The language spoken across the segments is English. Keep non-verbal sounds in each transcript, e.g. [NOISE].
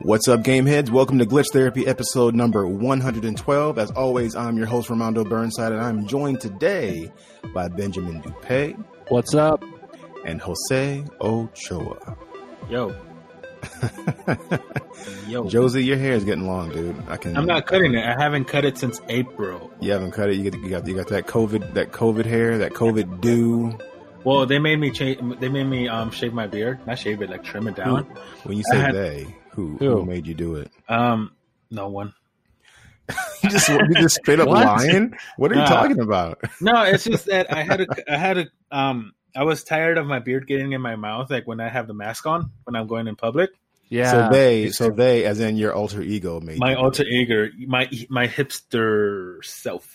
What's up, gameheads? Welcome to Glitch Therapy episode number 112. As always, I'm your host, Ramondo Burnside, and I'm joined today by Benjamin Dupay What's up? and Jose Ochoa. Yo. [LAUGHS] Yo. Josie, your hair is getting long, dude. I can. I'm not cutting it. I haven't cut it since April. You haven't cut it. You, get, you got you got that COVID that COVID hair, that COVID do. Well, they made me change. They made me um shave my beard. Not shave it, like trim it down. When you say had- they, who, Who? who made you do it? Um, no one. [LAUGHS] You just you just straight up [LAUGHS] What? lying. What are you Nah. talking about? [LAUGHS] No, it's just that I had a. I had a. Um, I was tired of my beard getting in my mouth, like when I have the mask on when I'm going in public. Yeah. So they, so they, as in your alter ego, made My alter ego, my my hipster self,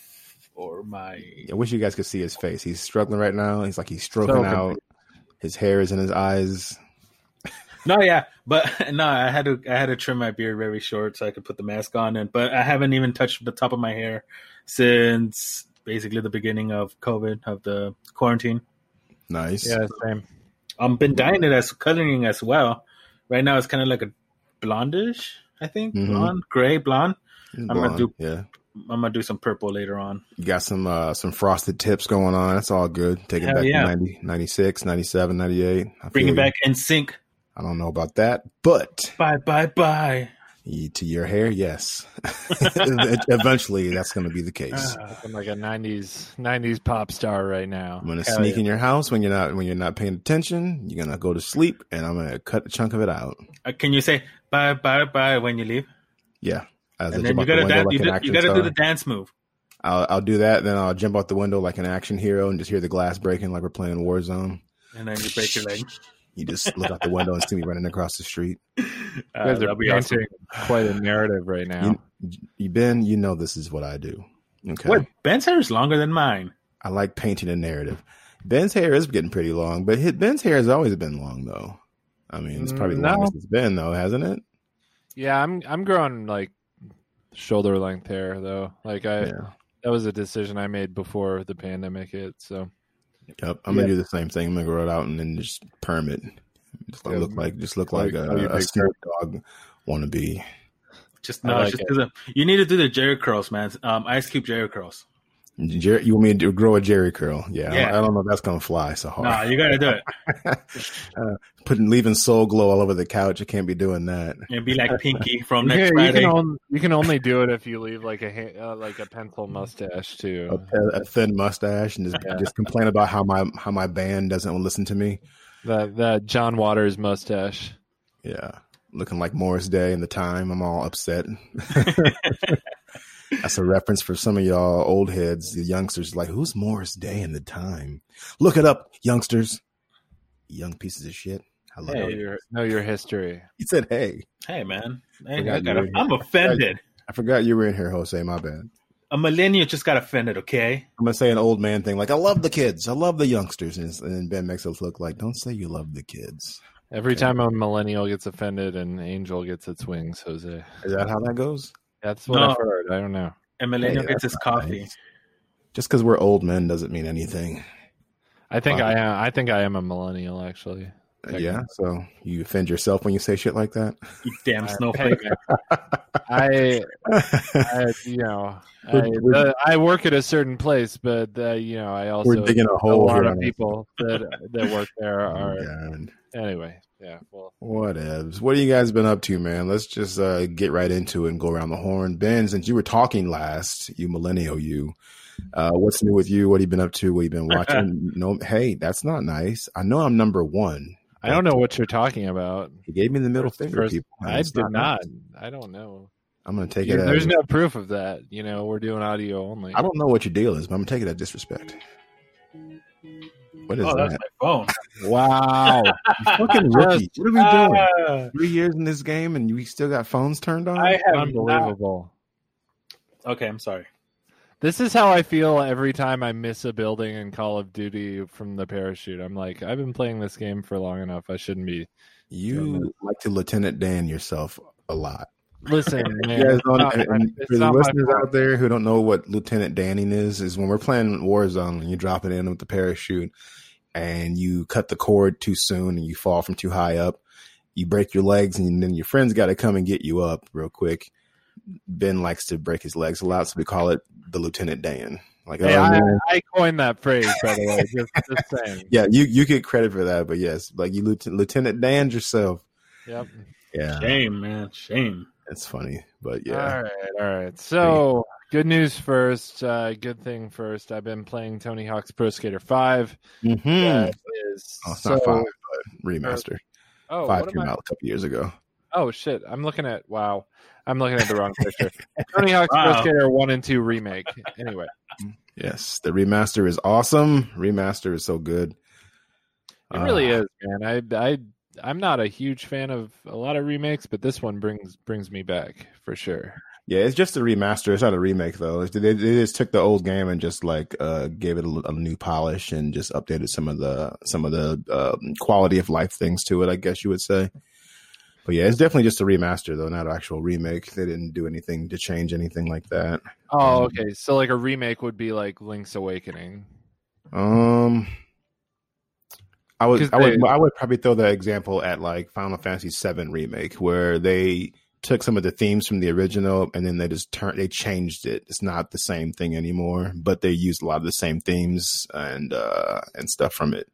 or my I wish you guys could see his face. He's struggling right now. He's like he's stroking So out. His hair is in his eyes. No, yeah, but [LAUGHS] no, I had to I had to trim my beard very short so I could put the mask on, and but I haven't even touched the top of my hair since basically the beginning of COVID of the quarantine. Nice. yeah, same. I've been dyeing it as coloring as well. Right now, it's kind of like a blondish, I think, Mhm. blonde, gray, blonde. He's gonna do- yeah. I'm gonna do some purple later on. You got some uh some frosted tips going on. That's all good. Take it Hell back yeah. 90, 96, 97, 98. I Bring it back in sync. I don't know about that, but Bye, bye, bye. to your hair, yes. [LAUGHS] Eventually, that's going to be the case. Ah, I'm like a '90s '90s pop star right now. I'm going to sneak yeah. in your house when you're not when you're not paying attention. You're going to go to sleep, and I'm going to cut a chunk of it out. Uh, can you say bye, bye, bye when you leave? Yeah. As And then you gotta window like you, do- you gotta do the dance move. I'll, I'll do that. Then I'll jump out the window like an action hero and just hear the glass breaking like we're playing Warzone. and then you break your leg. [LAUGHS] You just look out the window and see me running across the street. [LAUGHS] You Uh, guys are that'll awesome. painting quite a narrative right now. You, you Ben, you know this is what I do. Okay. What? Ben's hair is longer than mine. I like painting a narrative. Ben's hair is getting pretty long, but his, Ben's hair has always been long though. I mean, it's probably the Mm, No. longest it's been though, hasn't it? Yeah, I'm I'm growing like shoulder length hair though. Like I Yeah. that was a decision I made before the pandemic hit. So Yep. I'm gonna Yeah. do the same thing. I'm gonna grow it out and then just perm it. Just like, Yeah. look like just look How like a, how you a big Snoop Dogg wannabe. Just no, like just it. do the. You need to do the Jheri curls, man. Um, Ice Cube Jheri curls. Jer- you want me to grow a Jheri curl? Yeah, I, Yeah. don't, I don't know if that's gonna fly so hard. Nah, you gotta do it. [LAUGHS] uh, putting leaving Soul Glo all over the couch. I can't be doing that. And be like Pinky [LAUGHS] from you next can, you Friday. can, on, you can only do it if you leave like a uh, like a pencil mustache too. A, a thin mustache and just just complain about how my how my band doesn't listen to me. That that John Waters mustache. Yeah, looking like Morris Day in the time. I'm all upset. [LAUGHS] That's a reference for some of y'all old heads, the youngsters. Like, who's Morris Day in the time? Look it up, youngsters. Young pieces of shit. I love Know it. your, know your history. He said, "Hey, Hey, man. Hey, Forgot I gotta, I'm offended. I forgot you were in here, Jose. My bad." A millennial just got offended. Okay. I'm gonna say an old man thing, like I love the kids, I love the youngsters, and, and then Ben makes us look like, don't say you love the kids. Every Okay. time a millennial gets offended, an angel gets its wings, Jose. Is that how that goes? That's what No. I've heard. I don't know. A millennial Hey, gets his coffee. nice. Just because we're old men doesn't mean anything. I think Wow. I am. I think I am a millennial, actually. Yeah, so you offend yourself when you say shit like that. You damn [LAUGHS] snowflake. [LAUGHS] I, I you know, [LAUGHS] I, We're- we're- the- I work at a certain place, but uh, you know, I also We're digging a a lot of people that that work there Oh, are God. anyway. Yeah, well, Whatevs. What have you guys been up to, man? Let's just uh, get right into it and go around the horn. Ben, since you were talking last, you millennial, you. Uh, what's new with you? What have you been up to? What have you been watching? no, hey, that's not nice. I know I'm number one. I don't know what you're talking about. He gave me the middle finger. First- people. I did not. nice. I don't know. I'm gonna take it. As, There's no proof of that. You know, we're doing audio only. I don't know what your deal is, but I'm gonna take it as disrespect. What is Oh, that's that? my phone. Wow. Fucking [LAUGHS] rookie. What are we doing? Ah, Three years in this game, and we still got phones turned on. I have not. Unbelievable. Okay, I'm sorry. This is how I feel every time I miss a building in Call of Duty from the parachute. I'm like, I've been playing this game for long enough. I shouldn't be. you like to Lieutenant Dan yourself a lot. Listen, [LAUGHS] man. You guys don't, not- and for the listeners out there who don't know what Lieutenant Danning is, is when we're playing Warzone and you drop it in with the parachute and you cut the cord too soon and you fall from too high up you break your legs and then your friends got to come and get you up real quick. Ben likes to break his legs a lot, so we call it the Lieutenant Dan. Like, Hey, oh, I, man. I coined that phrase, by the way. Just, just saying. [LAUGHS] yeah, you you get credit for that, but yes, like you Lieutenant, Lieutenant Dan yourself. Yep. Yeah, Shame, man. Shame. it's funny, but yeah, All right. All right. So, good news first. Uh, good thing first. I've been playing Tony Hawk's Pro Skater 5. mm-hmm. That is oh, it's so. not five, but remaster. Oh, five what came I? out a couple years ago. Oh, shit. I'm looking at. Wow. I'm looking at the wrong picture. [LAUGHS] Tony Hawk's Pro Skater 1 and 2 remake. Anyway. Yes, the remaster is awesome. Remaster is so good. It really Uh, is, man. I I I'm not a huge fan of a lot of remakes, but this one brings brings me back for sure. Yeah, it's just a remaster. It's not a remake though. It's- They, they just took the old game and just like uh, gave it a, a new polish and just updated some of the some of the um, quality of life things to it. I guess you would say. But yeah, it's definitely just a remaster though, not an actual remake. They didn't do anything to change anything like that. Oh, okay. So like a remake would be like Link's Awakening. Um, I would I would they- I would probably throw that example at like Final Fantasy VII remake where they took some of the themes from the original and then they just turned they changed it. It's not the same thing anymore, but they used a lot of the same themes and uh and stuff from it.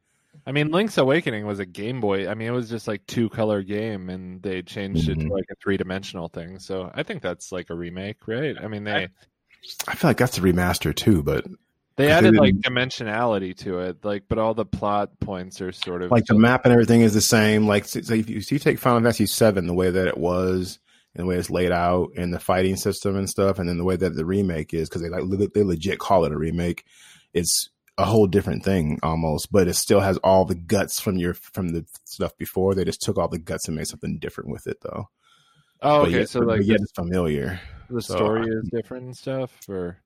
I mean, Link's Awakening was a Game Boy. I mean, it was just like two color game, and they changed it Mhm. to like a three dimensional thing. So I think that's like a remake, right? I mean, they I feel like that's a remaster too, but they added like dimensionality to it, like, but all the plot points are sort of like the map and everything is the same. Like so so if you, so you take Final Fantasy VII, the way that it was and the way it's laid out and the fighting system and stuff, and then the way that the remake is because they like they legit call it a remake. It's a whole different thing almost, but it still has all the guts from your from the stuff before. They just took all the guts and made something different with it though. Oh, But okay. yet- so like yet it's familiar. the so- story is different and stuff, or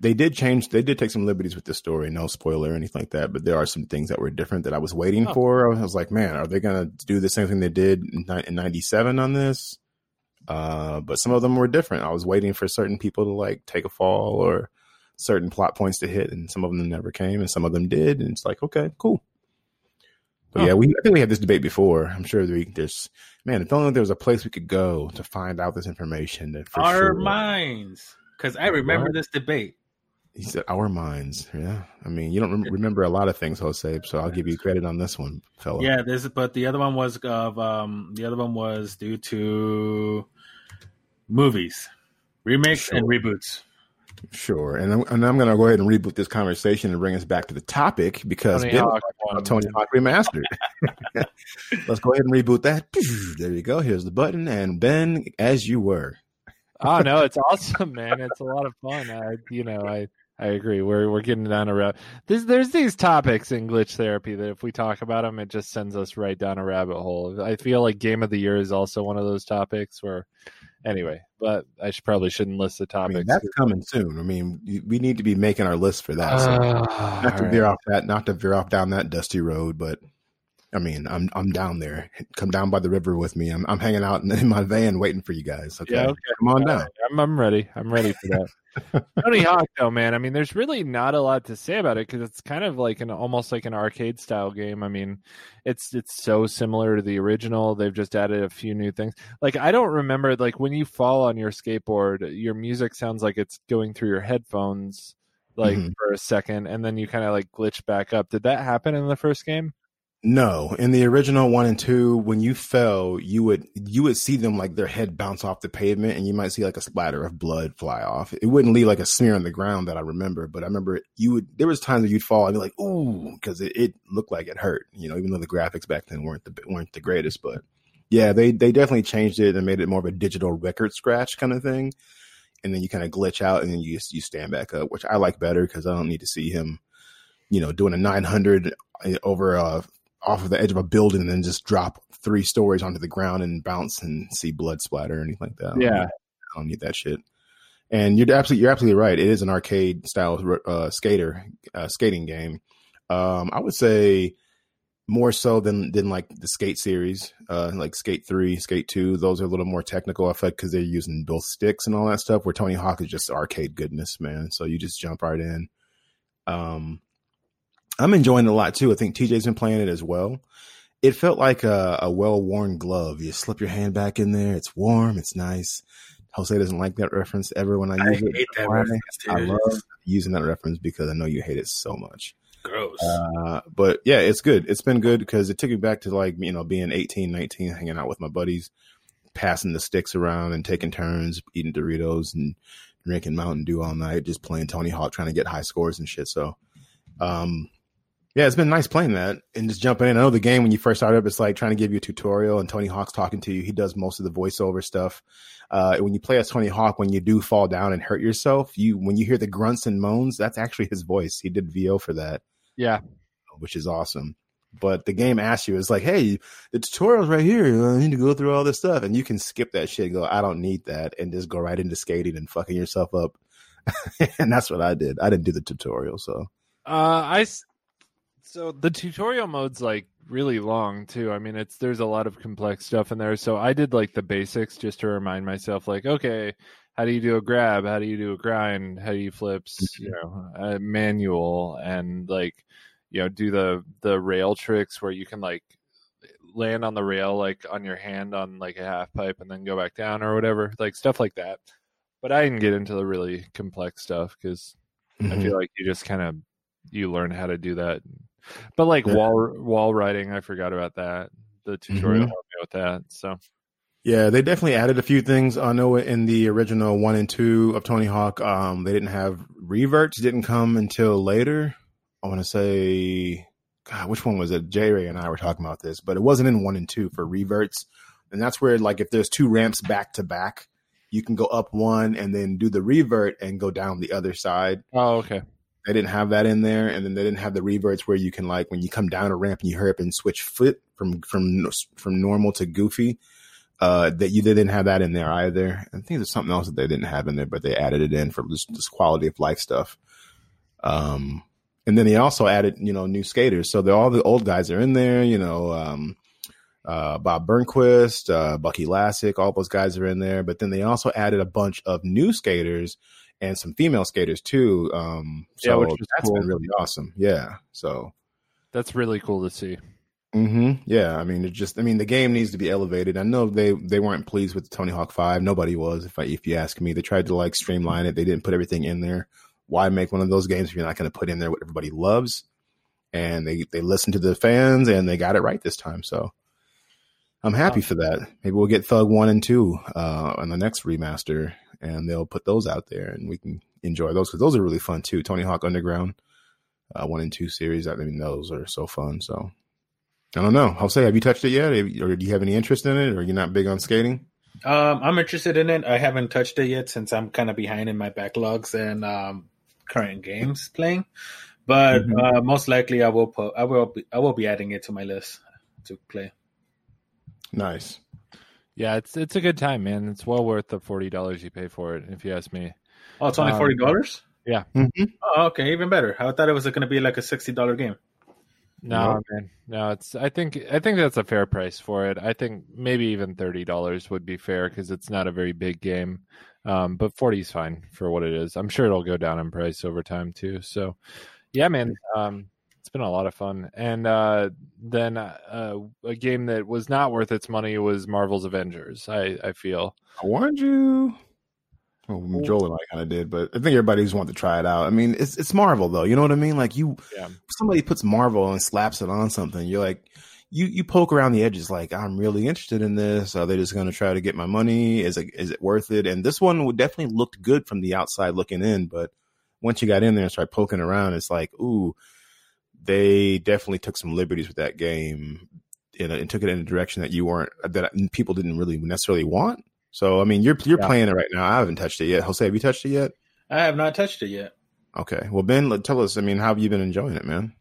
They did change. They did take some liberties with the story. No spoiler or anything like that. But there are some things that were different that I was waiting Oh. for. I was like, man, are they going to do the same thing they did in in '97 on this? Uh, but some of them were different. I was waiting for certain people to like take a fall or certain plot points to hit, and some of them never came, and some of them did. And it's like, okay, cool. But Huh. yeah, we I think we had this debate before. I'm sure we, there's man. If only there was a place we could go to find out this information. That for Our sure. minds. Because I remember What? this debate. He said, "Our minds." Yeah, I mean, you don't rem- remember a lot of things, Jose. So I'll give you credit on this one, fella. Yeah, this but the other one was of um the other one was due to movies. Remakes Sure. and reboots. Sure. And I'm, and I'm going to go ahead and reboot this conversation and bring us back to the topic because Tony Hawk talking one. about Tony Hawk Remastered. [LAUGHS] Let's go ahead and reboot that. [LAUGHS] There you go. Here's the button, and Ben, as you were. Oh no, it's awesome, man! It's a lot of fun. I, you know, I I agree. We're we're getting down a rabbit. There's there's these topics in glitch therapy that if we talk about them, it just sends us right down a rabbit hole. I feel like game of the year is also one of those topics where, anyway. But I should probably shouldn't list the I mean, topics. that's coming soon. I mean, we need to be making our list for that. So Ah, not to all veer off that, not to veer off down that dusty road, but I mean, I'm I'm down there. Come down by the river with me. I'm I'm hanging out in, in my van waiting for you guys. Okay, Yeah, okay. come on down. right, I'm I'm ready. I'm ready for that. [LAUGHS] Tony Hawk, though, man. I mean, there's really not a lot to say about it because it's kind of like an almost like an arcade style game. I mean, it's it's so similar to the original. They've just added a few new things. Like I don't remember like when you fall on your skateboard, your music sounds like it's going through your headphones like Mhm. for a second, and then you kind of like glitch back up. Did that happen in the first game? No, in the original one and two, when you fell, you would you would see them like their head bounce off the pavement, and you might see like a splatter of blood fly off. It wouldn't leave like a smear on the ground that I remember, but I remember you would. There was times that you'd fall and be like, "Ooh," because it, it looked like it hurt. You know, even though the graphics back then weren't the weren't the greatest, but yeah, they they definitely changed it and made it more of a digital record scratch kind of thing. And then you kind of glitch out, and then you you stand back up, which I like better because I don't need to see him, you know, doing a 900 over a off of the edge of a building and then just drop three stories onto the ground and bounce and see blood splatter or anything like that. I don't Yeah. need- I don't need that shit. And you're absolutely you're absolutely right. It is an arcade style uh, skater uh, skating game. Um, I would say more so than than like the skate series, uh, like Skate Three, Skate Two. Those are a little more technical. I feel because they're using both sticks and all that stuff. Where Tony Hawk is just arcade goodness, man. So you just jump right in. Um, I'm enjoying it a lot too. I think TJ's been playing it as well. it felt like a, a well worn glove. You slip your hand back in there. It's warm. It's nice. Jose doesn't like that reference ever when I use I it. hate that Why? reference, I love using that reference because I know you hate it so much. Gross. Uh, but yeah, it's good. It's been good because it took me back to like, you know, being 18, 19, hanging out with my buddies, passing the sticks around and taking turns, eating Doritos and drinking Mountain Dew all night, just playing Tony Hawk, trying to get high scores and shit. So, um, yeah, it's been nice playing that and just jumping in. I know the game when you first start up, it's like trying to give you a tutorial and Tony Hawk's talking to you. He does most of the voiceover stuff. Uh, when you play as Tony Hawk, when you do fall down and hurt yourself, you when you hear the grunts and moans, that's actually his voice. He did VO for that Yeah. which is awesome. But the game asks you, it's like, hey, the tutorial's right here. I need to go through all this stuff. And you can skip that shit and go, I don't need that. And just go right into skating and fucking yourself up. [LAUGHS] and that's what I did. I didn't do the tutorial. So, Uh, I so the tutorial mode's like really long too. I mean, it's there's a lot of complex stuff in there. So I did like the basics just to remind myself, like, okay, how do you do a grab? How do you do a grind? How do you flips? You know, uh, manual and like, you know, do the the rail tricks where you can like land on the rail like on your hand on like a half pipe and then go back down or whatever, like stuff like that. But I didn't get into the really complex stuff because Mm-hmm. I feel like you just kind of you learn how to do that. But like Yeah. wall wall riding, I forgot about that. The tutorial Mhm. helped me with that. So yeah, they definitely added a few things. I know in the original one and two of Tony Hawk, um, they didn't have reverts, didn't come until later. I want to say, God, which one was it? J Ray and I were talking about this, but it wasn't in one and two for reverts. And that's where, like, if there's two ramps back to back, you can go up one and then do the revert and go down the other side. oh okay. They didn't have that in there, and then they didn't have the reverts where you can like when you come down a ramp and you hurry up and switch foot from from from normal to goofy. Uh, that you they didn't have that in there either. I think there's something else that they didn't have in there, but they added it in for just, quality of life stuff. Um, and then they also added you know new skaters, so all the old guys are in there. You know, um, uh, Bob Burnquist, uh, Bucky Lasek, all those guys are in there. But then they also added a bunch of new skaters and some female skaters too. Um, Yeah, so which was that's cool. been really awesome. Yeah. So, That's really cool to see. Mm-hmm. yeah, I mean, it just, I mean, the game needs to be elevated. I know they they weren't pleased with Tony Hawk Five. Nobody was. If I, if you ask me, they tried to like streamline it. They didn't put everything in there. Why make one of those games if you're not going to put in there what everybody loves? And they they listened to the fans and they got it right this time. So. I'm happy for that. Maybe we'll get Thug one and two uh, on the next remaster, and they'll put those out there, and we can enjoy those because those are really fun too. Tony Hawk Underground, uh, one and two series. I mean, those are so fun. So I don't know. Jose, have you touched it yet, or do you have any interest in it, or you're not big on skating? Um, I'm interested in it. I haven't touched it yet since I'm kind of behind in my backlogs and um, current games playing. But Mhm. uh, most likely, I will put, I will be, I will be adding it to my list to play. Nice. Yeah, it's it's a good time, man. It's well worth the forty dollars you pay for it, if you ask me. Oh, it's only Um, forty dollars. Mm-hmm. Oh, okay, even better. I thought it was going to be like a sixty dollar game. No, Nope. man, no. It's I think I think that's a fair price for it. I think maybe even thirty dollars would be fair because it's not a very big game. Um, but forty is fine for what it is. I'm sure it'll go down in price over time too. So, yeah, man. Um, it's been a lot of fun. And uh, then uh, a game that was not worth its money was Marvel's Avengers. I I feel. I warned you. Well, Joel and I kind of did, but I think everybody just wanted to try it out. I mean, it's it's Marvel though. You know what I mean? Like you, Yeah. somebody puts Marvel and slaps it on something. You're like, you you poke around the edges. Like I'm really interested in this. Are they just going to try to get my money? Is it is it worth it? And this one would definitely looked good from the outside looking in, but once you got in there and started poking around, it's like, ooh, they definitely took some liberties with that game and, and took it in a direction that you weren't that people didn't really necessarily want. So I mean, you're you're Yeah. playing it right now. I haven't touched it yet. Jose, have you touched it yet? I have not touched it yet. Okay. Well, Ben, tell us. I mean, how have you been enjoying it, man?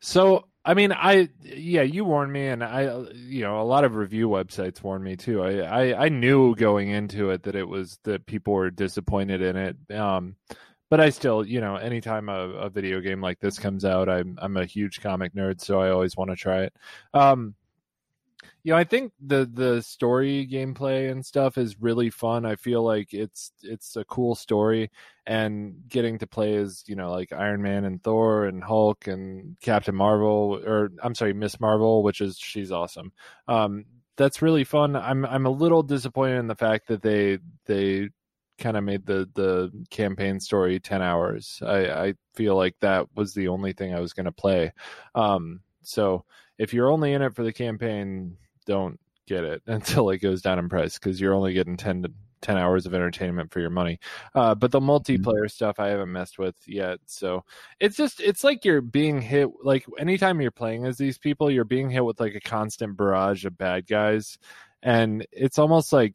So I mean, I yeah, you warned me, and I you know a lot of review websites warned me too. I I, I knew going into it that it was that people were disappointed in it. Um, but I still, you know, anytime a, a video game like this comes out, I'm I'm a huge comic nerd, so I always want to try it. Um, you know, I think the the story gameplay and stuff is really fun. I feel like it's it's a cool story, and getting to play as you know like Iron Man and Thor and Hulk and Captain Marvel, or I'm sorry, Miss Marvel, which is she's awesome. Um, that's really fun. I'm I'm a little disappointed in the fact that they they kind of made the the campaign story 10 hours. I i feel like that was the only thing i was going to play. Um so if you're only in it for the campaign don't get it [LAUGHS] until it goes down in price because you're only getting 10 to 10 hours of entertainment for your money. Uh, but the multiplayer mm-hmm. stuff i haven't messed with yet so it's just it's like you're being hit like anytime you're playing as these people you're being hit with like a constant barrage of bad guys and it's almost like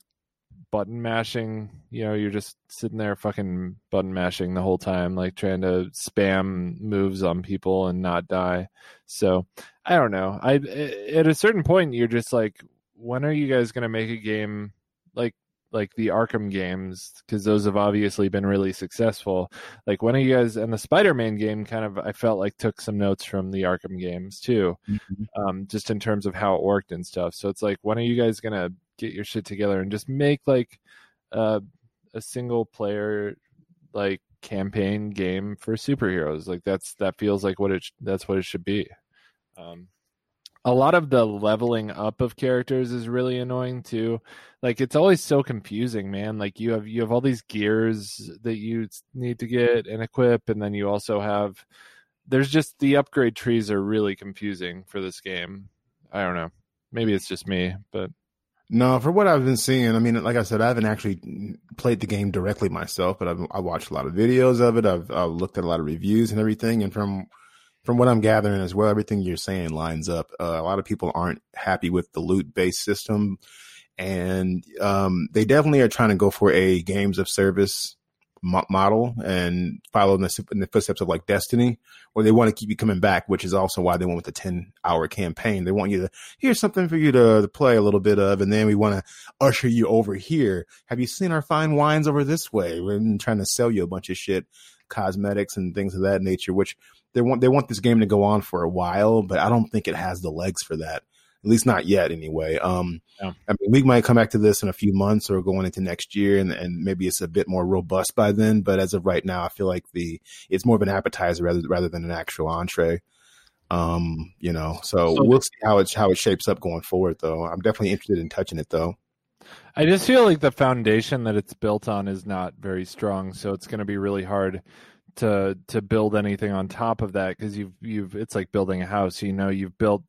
button mashing you know you're just sitting there fucking button mashing the whole time like trying to spam moves on people and not die. So i don't know. I at a certain point you're just like when are you guys going to make a game like like the arkham games? Because those have obviously been really successful. Like when are you guys and the spider-man game kind of i felt like took some notes from the arkham games too mm-hmm. um, just in terms of how it worked and stuff. So it's like when are you guys going to get your shit together and just make like uh, a single player like campaign game for superheroes. Like that's that feels like what it that's what it should be. Um, a lot of the leveling up of characters is really annoying too. Like it's always so confusing, man. Like you have you have all these gears that you need to get and equip, and then you also have there's just the upgrade trees are really confusing for this game. I don't know. Maybe it's just me, but no, for what I've been seeing, I mean, like I said, I haven't actually played the game directly myself, but I've I watched a lot of videos of it. I've, I've looked at a lot of reviews and everything, and from from what I'm gathering as well, everything you're saying lines up. Uh, a lot of people aren't happy with the loot based system, and um, they definitely are trying to go for a games of service mo- model and follow in the, in the, footsteps of like Destiny, or they want to keep you coming back, which is also why they went with the 10 hour campaign. They want you to, here's something for you to, to play a little bit of, and then we want to usher you over here. Have you seen our fine wines over this way? We're trying to sell you a bunch of shit, cosmetics and things of that nature, which they want, they want this game to go on for a while, but I don't think it has the legs for that at least not yet anyway. Um, yeah. I mean, we might come back to this in a few months or going into next year, and, and maybe it's a bit more robust by then. But as of right now, I feel like the it's more of an appetizer rather rather than an actual entree. Um, you know, so, so we'll see how it how it shapes up going forward. Though I'm definitely interested in touching it though. I just feel like the foundation that it's built on is not very strong, so it's going to be really hard to to build anything on top of that because you've you've it's like building a house. You know, you've built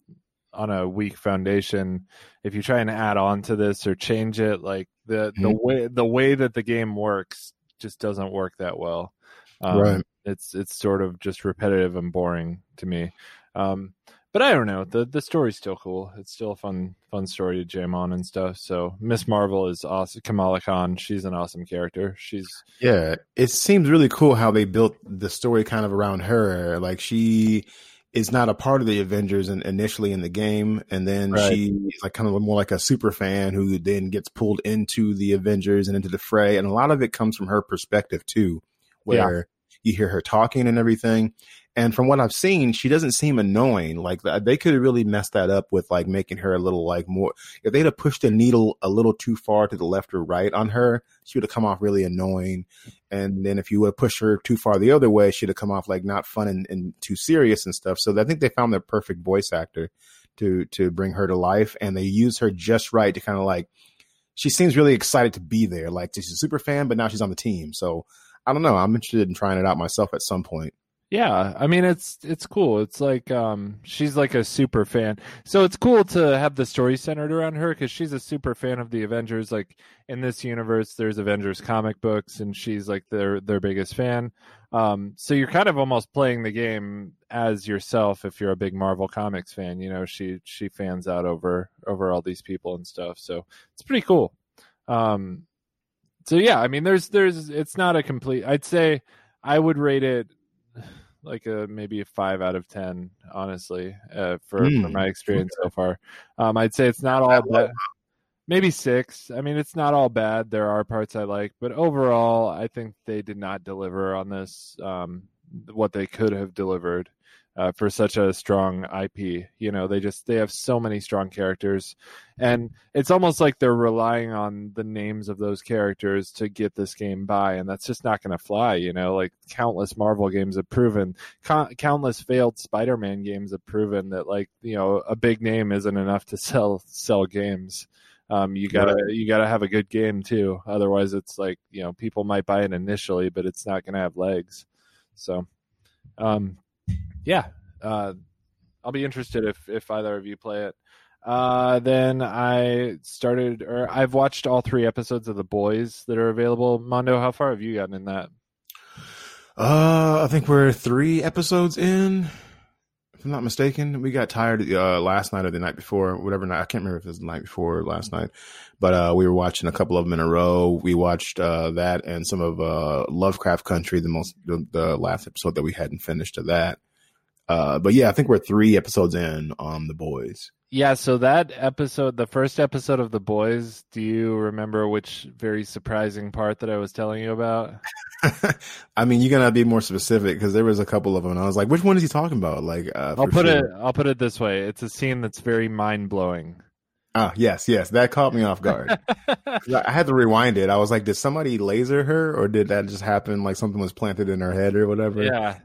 on a weak foundation if you try and add on to this or change it like the mm-hmm. the way the way that the game works just doesn't work that well. Um, right. it's it's sort of just repetitive and boring to me. Um, but i don't know the the story's still cool. It's still a fun fun story to jam on and stuff. So miss marvel is awesome kamala khan. She's an awesome character. She's yeah it seems really cool how they built the story kind of around her. Like she is not a part of the Avengers in, initially in the game, and then right. she's like kind of more like a super fan who then gets pulled into the Avengers and into the fray, and a lot of it comes from her perspective too, where. You hear her talking and everything. And from what I've seen, she doesn't seem annoying. Like they could have really messed that up with like making her a little like more. If they'd have pushed the needle a little too far to the left or right on her, she would have come off really annoying. And then if you would have pushed her too far the other way, she'd have come off like not fun and, and too serious and stuff. So I think they found their perfect voice actor to to bring her to life, and they use her just right to kind of like. She seems really excited to be there. Like she's a super fan, but now she's on the team. So I don't know. I'm interested in trying it out myself at some point. Yeah, I mean it's it's cool. It's like um she's like a super fan. So it's cool to have the story centered around her cuz she's a super fan of the Avengers like in this universe there's Avengers comic books and she's like their their biggest fan. Um so you're kind of almost playing the game as yourself if you're a big Marvel Comics fan, you know, she she fans out over over all these people and stuff. So it's pretty cool. Um so yeah, I mean there's there's it's not a complete I'd say I would rate it like a maybe a five out of ten, honestly, uh, for, mm. for hmm. my experience so far. Um, I'd say it's not all bad. Maybe six. I mean, it's not all bad. There are parts I like, but overall, I think they did not deliver on this. Um, what they could have delivered. Uh, for such a strong IP. You know, they just they have so many strong characters, and it's almost like they're relying on the names of those characters to get this game by, and that's just not going to fly. You know, like countless Marvel games have proven, countless failed Spider-Man games have proven that like you know a big name isn't enough to [LAUGHS] sell sell games. Um, you gotta right. you gotta have a good game too. Otherwise, it's like you know people might buy it initially, but it's not gonna have legs. So, um, yeah, uh, I'll be interested if if either of you play it. Uh, then I started, or I've watched all three episodes of The Boys that are available. Mondo, how far have you gotten in that? Uh, I think we're three episodes in. If I'm not mistaken, we got tired uh, last night or the night before, whatever night. I can't remember if it was the night before or last night, but uh, we were watching a couple of them in a row. We watched uh, that and some of uh, Lovecraft Country, the most the, the, last episode that we hadn't finished of that. Uh, but yeah, I think we're three episodes in on the boys. Yeah, so that episode, the first episode of The Boys, do you remember which very surprising part that I was telling you about? [LAUGHS] I mean, you're gonna be more specific because there was a couple of them, and I was like, "Which one is he talking about?" Like, uh, I'll put sure. it. I'll put it this way: it's a scene that's very mind blowing. Ah, yes, yes, that caught me off guard. [LAUGHS] I had to rewind it. I was like, "Did somebody laser her, or did that just happen? Like something was planted in her head, or whatever?" Yeah,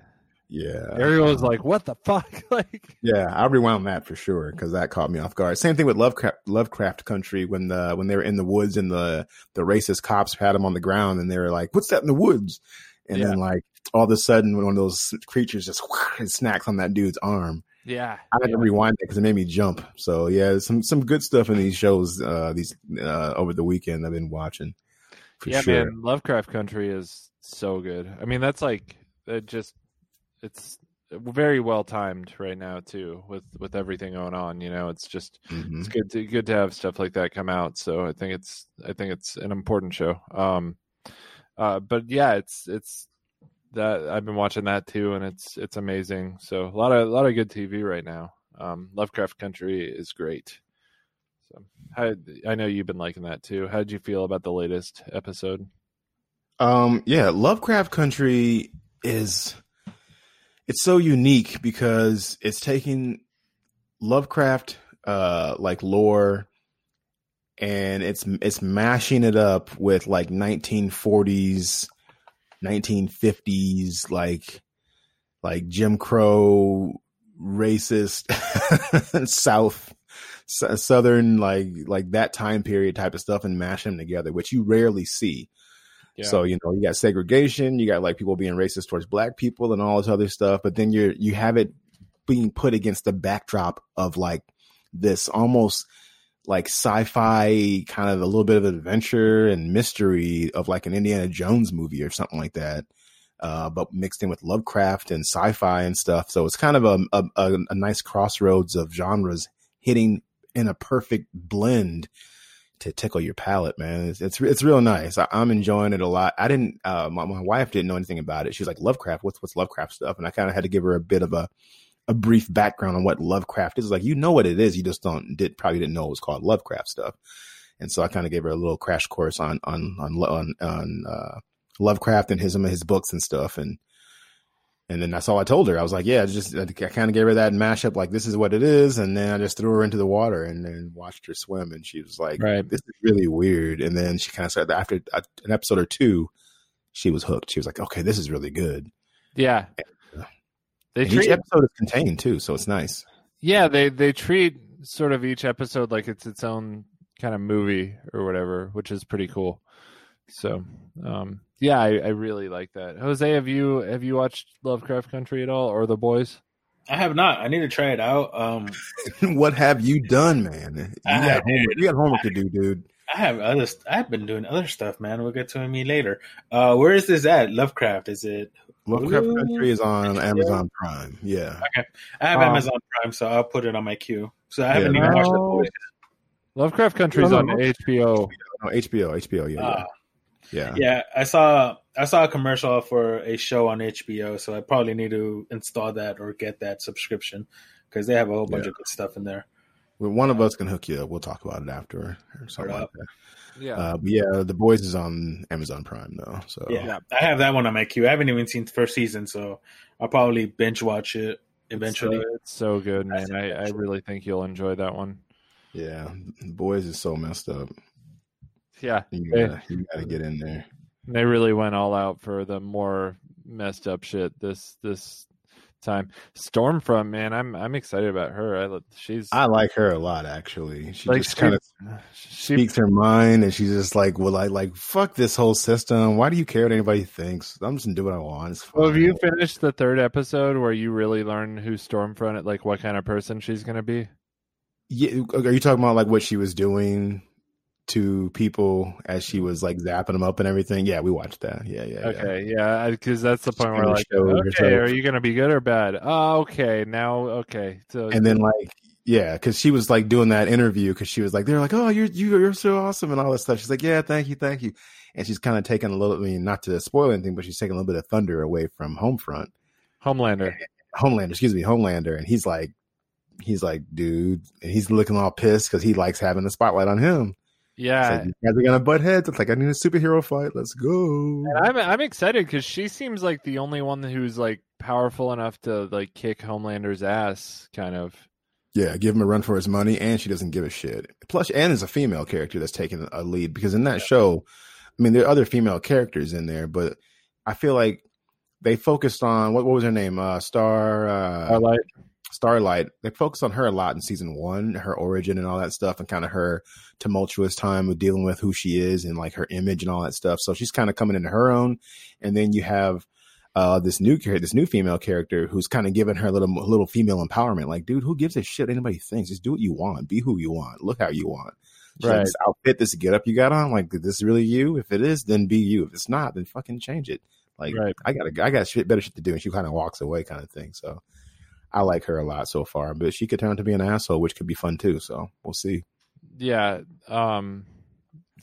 yeah. Ariel was like, "What the fuck?" [LAUGHS] like, yeah, I rewound that for sure because that caught me off guard. Same thing with Lovecraft, Lovecraft Country when the when they were in the woods and the the racist cops had them on the ground and they were like, "What's that in the woods?" And yeah. then like all of a sudden, one of those creatures just snacks on that dude's arm. Yeah, I had yeah. to rewind it because it made me jump. So yeah, some some good stuff in these shows. Uh, these uh, over the weekend I've been watching. yeah, sure. man, Lovecraft Country is so good. I mean, that's like it just it's very well timed right now too with with everything going on you know it's just mm-hmm. it's good to good to have stuff like that come out so i think it's i think it's an important show. Um uh but yeah it's it's that i've been watching that too and it's it's amazing. So a lot of a lot of good tv right now. Um lovecraft country is great. So how, i know you've been liking that too. How did you feel about the latest episode? Um yeah lovecraft country is it's so unique because it's taking Lovecraft uh like lore and it's it's mashing it up with like 1940s 1950s like like Jim Crow racist [LAUGHS] south southern like like that time period type of stuff and mash them together which you rarely see So, you know, you got segregation, you got like people being racist towards black people and all this other stuff, but then you're, you have it being put against the backdrop of like this almost like sci-fi kind of a little bit of adventure and mystery of like an Indiana Jones movie or something like that. Uh, but mixed in with Lovecraft and sci-fi and stuff. So it's kind of a, a, a nice crossroads of genres hitting in a perfect blend to tickle your palate, man. It's it's, it's real nice. I, am enjoying it a lot. I didn't. Uh, my, my wife didn't know anything about it. She's like Lovecraft. What's what's Lovecraft stuff? And I kind of had to give her a bit of a a brief background on what Lovecraft is. Like you know what it is, you just don't did probably didn't know it was called Lovecraft stuff. And so I kind of gave her a little crash course on on on on, on uh, Lovecraft and his his books and stuff. And and then that's all I told her. I was like, yeah, just I kind of gave her that mashup, like this is what it is, and then I just threw her into the water and then watched her swim, and she was like, right. this is really weird. And then she kind of started after an episode or two, she was hooked. She was like, okay, this is really good. Yeah, and, uh, they treat, each episode is contained too, so it's nice. Yeah, they they treat sort of each episode like it's its own kind of movie or whatever, which is pretty cool. So, um, yeah, I, I, really like that. Jose, have you have you watched Lovecraft Country at all or The Boys? I have not. I need to try it out. Um, [LAUGHS] what have you done, man? You got, homework, you got homework to do, dude. I have other. I've been doing other stuff, man. We'll get to me later. Uh, where is this at? Lovecraft? Is it? Lovecraft Ooh, Country is on Amazon Prime. Yeah. Okay. I have um, Amazon Prime, so I'll put it on my queue. So I haven't yeah, even watched The Boys. Lovecraft Country is on HBO. No, HBO. HBO. Yeah. Uh, yeah. Yeah. Yeah. I saw I saw a commercial for a show on HBO, so I probably need to install that or get that subscription because they have a whole bunch yeah. of good stuff in there. Well, one of us can hook you up. We'll talk about it after or something like that. Yeah. Uh, but yeah, The Boys is on Amazon Prime though. So yeah, I have that one on my queue. I haven't even seen the first season, so I'll probably binge watch it eventually. It's so, it's so good, man. I, I really think you'll enjoy that one. Yeah, The boys is so messed up. Yeah, You gotta, you gotta get in there. they really went all out for the more messed up shit this this time. Stormfront, man, I'm I'm excited about her. I she's I like her a lot, actually. She like just kind of speaks her mind, and she's just like, "Well, I like fuck this whole system. Why do you care what anybody thinks? I'm just gonna do what I want." Well, have you finished the third episode where you really learn who Stormfront, like what kind of person she's gonna be? Yeah, are you talking about like what she was doing to people as she was like zapping them up and everything? Yeah, we watched that. Yeah, yeah. yeah. Okay, yeah, because that's the point where like, okay, are you gonna be good or bad? Oh, okay, now okay, so And then like, yeah, because she was like doing that interview because she was like, they're like, oh, you're you, you're so awesome and all this stuff. She's like, yeah, thank you, thank you. And she's kind of taking a little, I mean, not to spoil anything, but she's taking a little bit of thunder away from Homefront. Homelander. Homelander, excuse me, Homelander, and he's like, he's like, dude, and he's looking all pissed because he likes having the spotlight on him. Yeah, like, you guys are gonna butt heads. It's like I need a superhero fight. Let's go. and I'm I'm excited because she seems like the only one who's like powerful enough to like kick Homelander's ass, kind of. Yeah, give him a run for his money, and she doesn't give a shit. Plus, Anne is a female character that's taking a lead because in that show, I mean, there are other female characters in there, but I feel like they focused on what, what was her name? Uh, Star uh, Starlight. Starlight. They focus on her a lot in season one, her origin and all that stuff, and kind of her tumultuous time of dealing with who she is and like her image and all that stuff. So she's kind of coming into her own, and then you have uh, this new character, this new female character who's kind of giving her a little little female empowerment. Like, dude, who gives a shit anybody thinks? Just do what you want, be who you want, look how you want. She's like, Right. this outfit, this get up you got on, like, is this really you? If it is, then be you. If it's not, then fucking change it. Like, Right. I got I got shit better shit to do, and she kind of walks away, kind of thing. So, I like her a lot so far, but she could turn out to be an asshole, which could be fun too. So we'll see. yeah um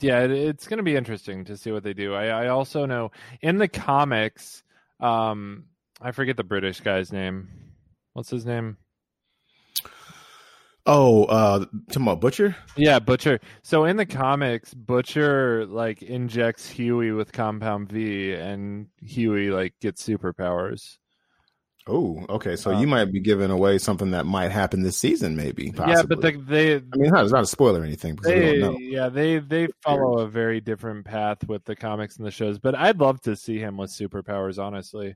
yeah it, it's going to be interesting to see what they do I, I also know in the comics um i forget the british guy's name what's his name Oh, uh, talking about Butcher. yeah butcher so in the comics butcher like injects huey with compound v and huey like gets superpowers Oh, okay. So Um, you might be giving away something that might happen this season, maybe. Possibly. yeah but the, they I mean, it's not a spoiler or anything because we they don't know. yeah they they follow a very different path with the comics and the shows but i'd love to see him with superpowers honestly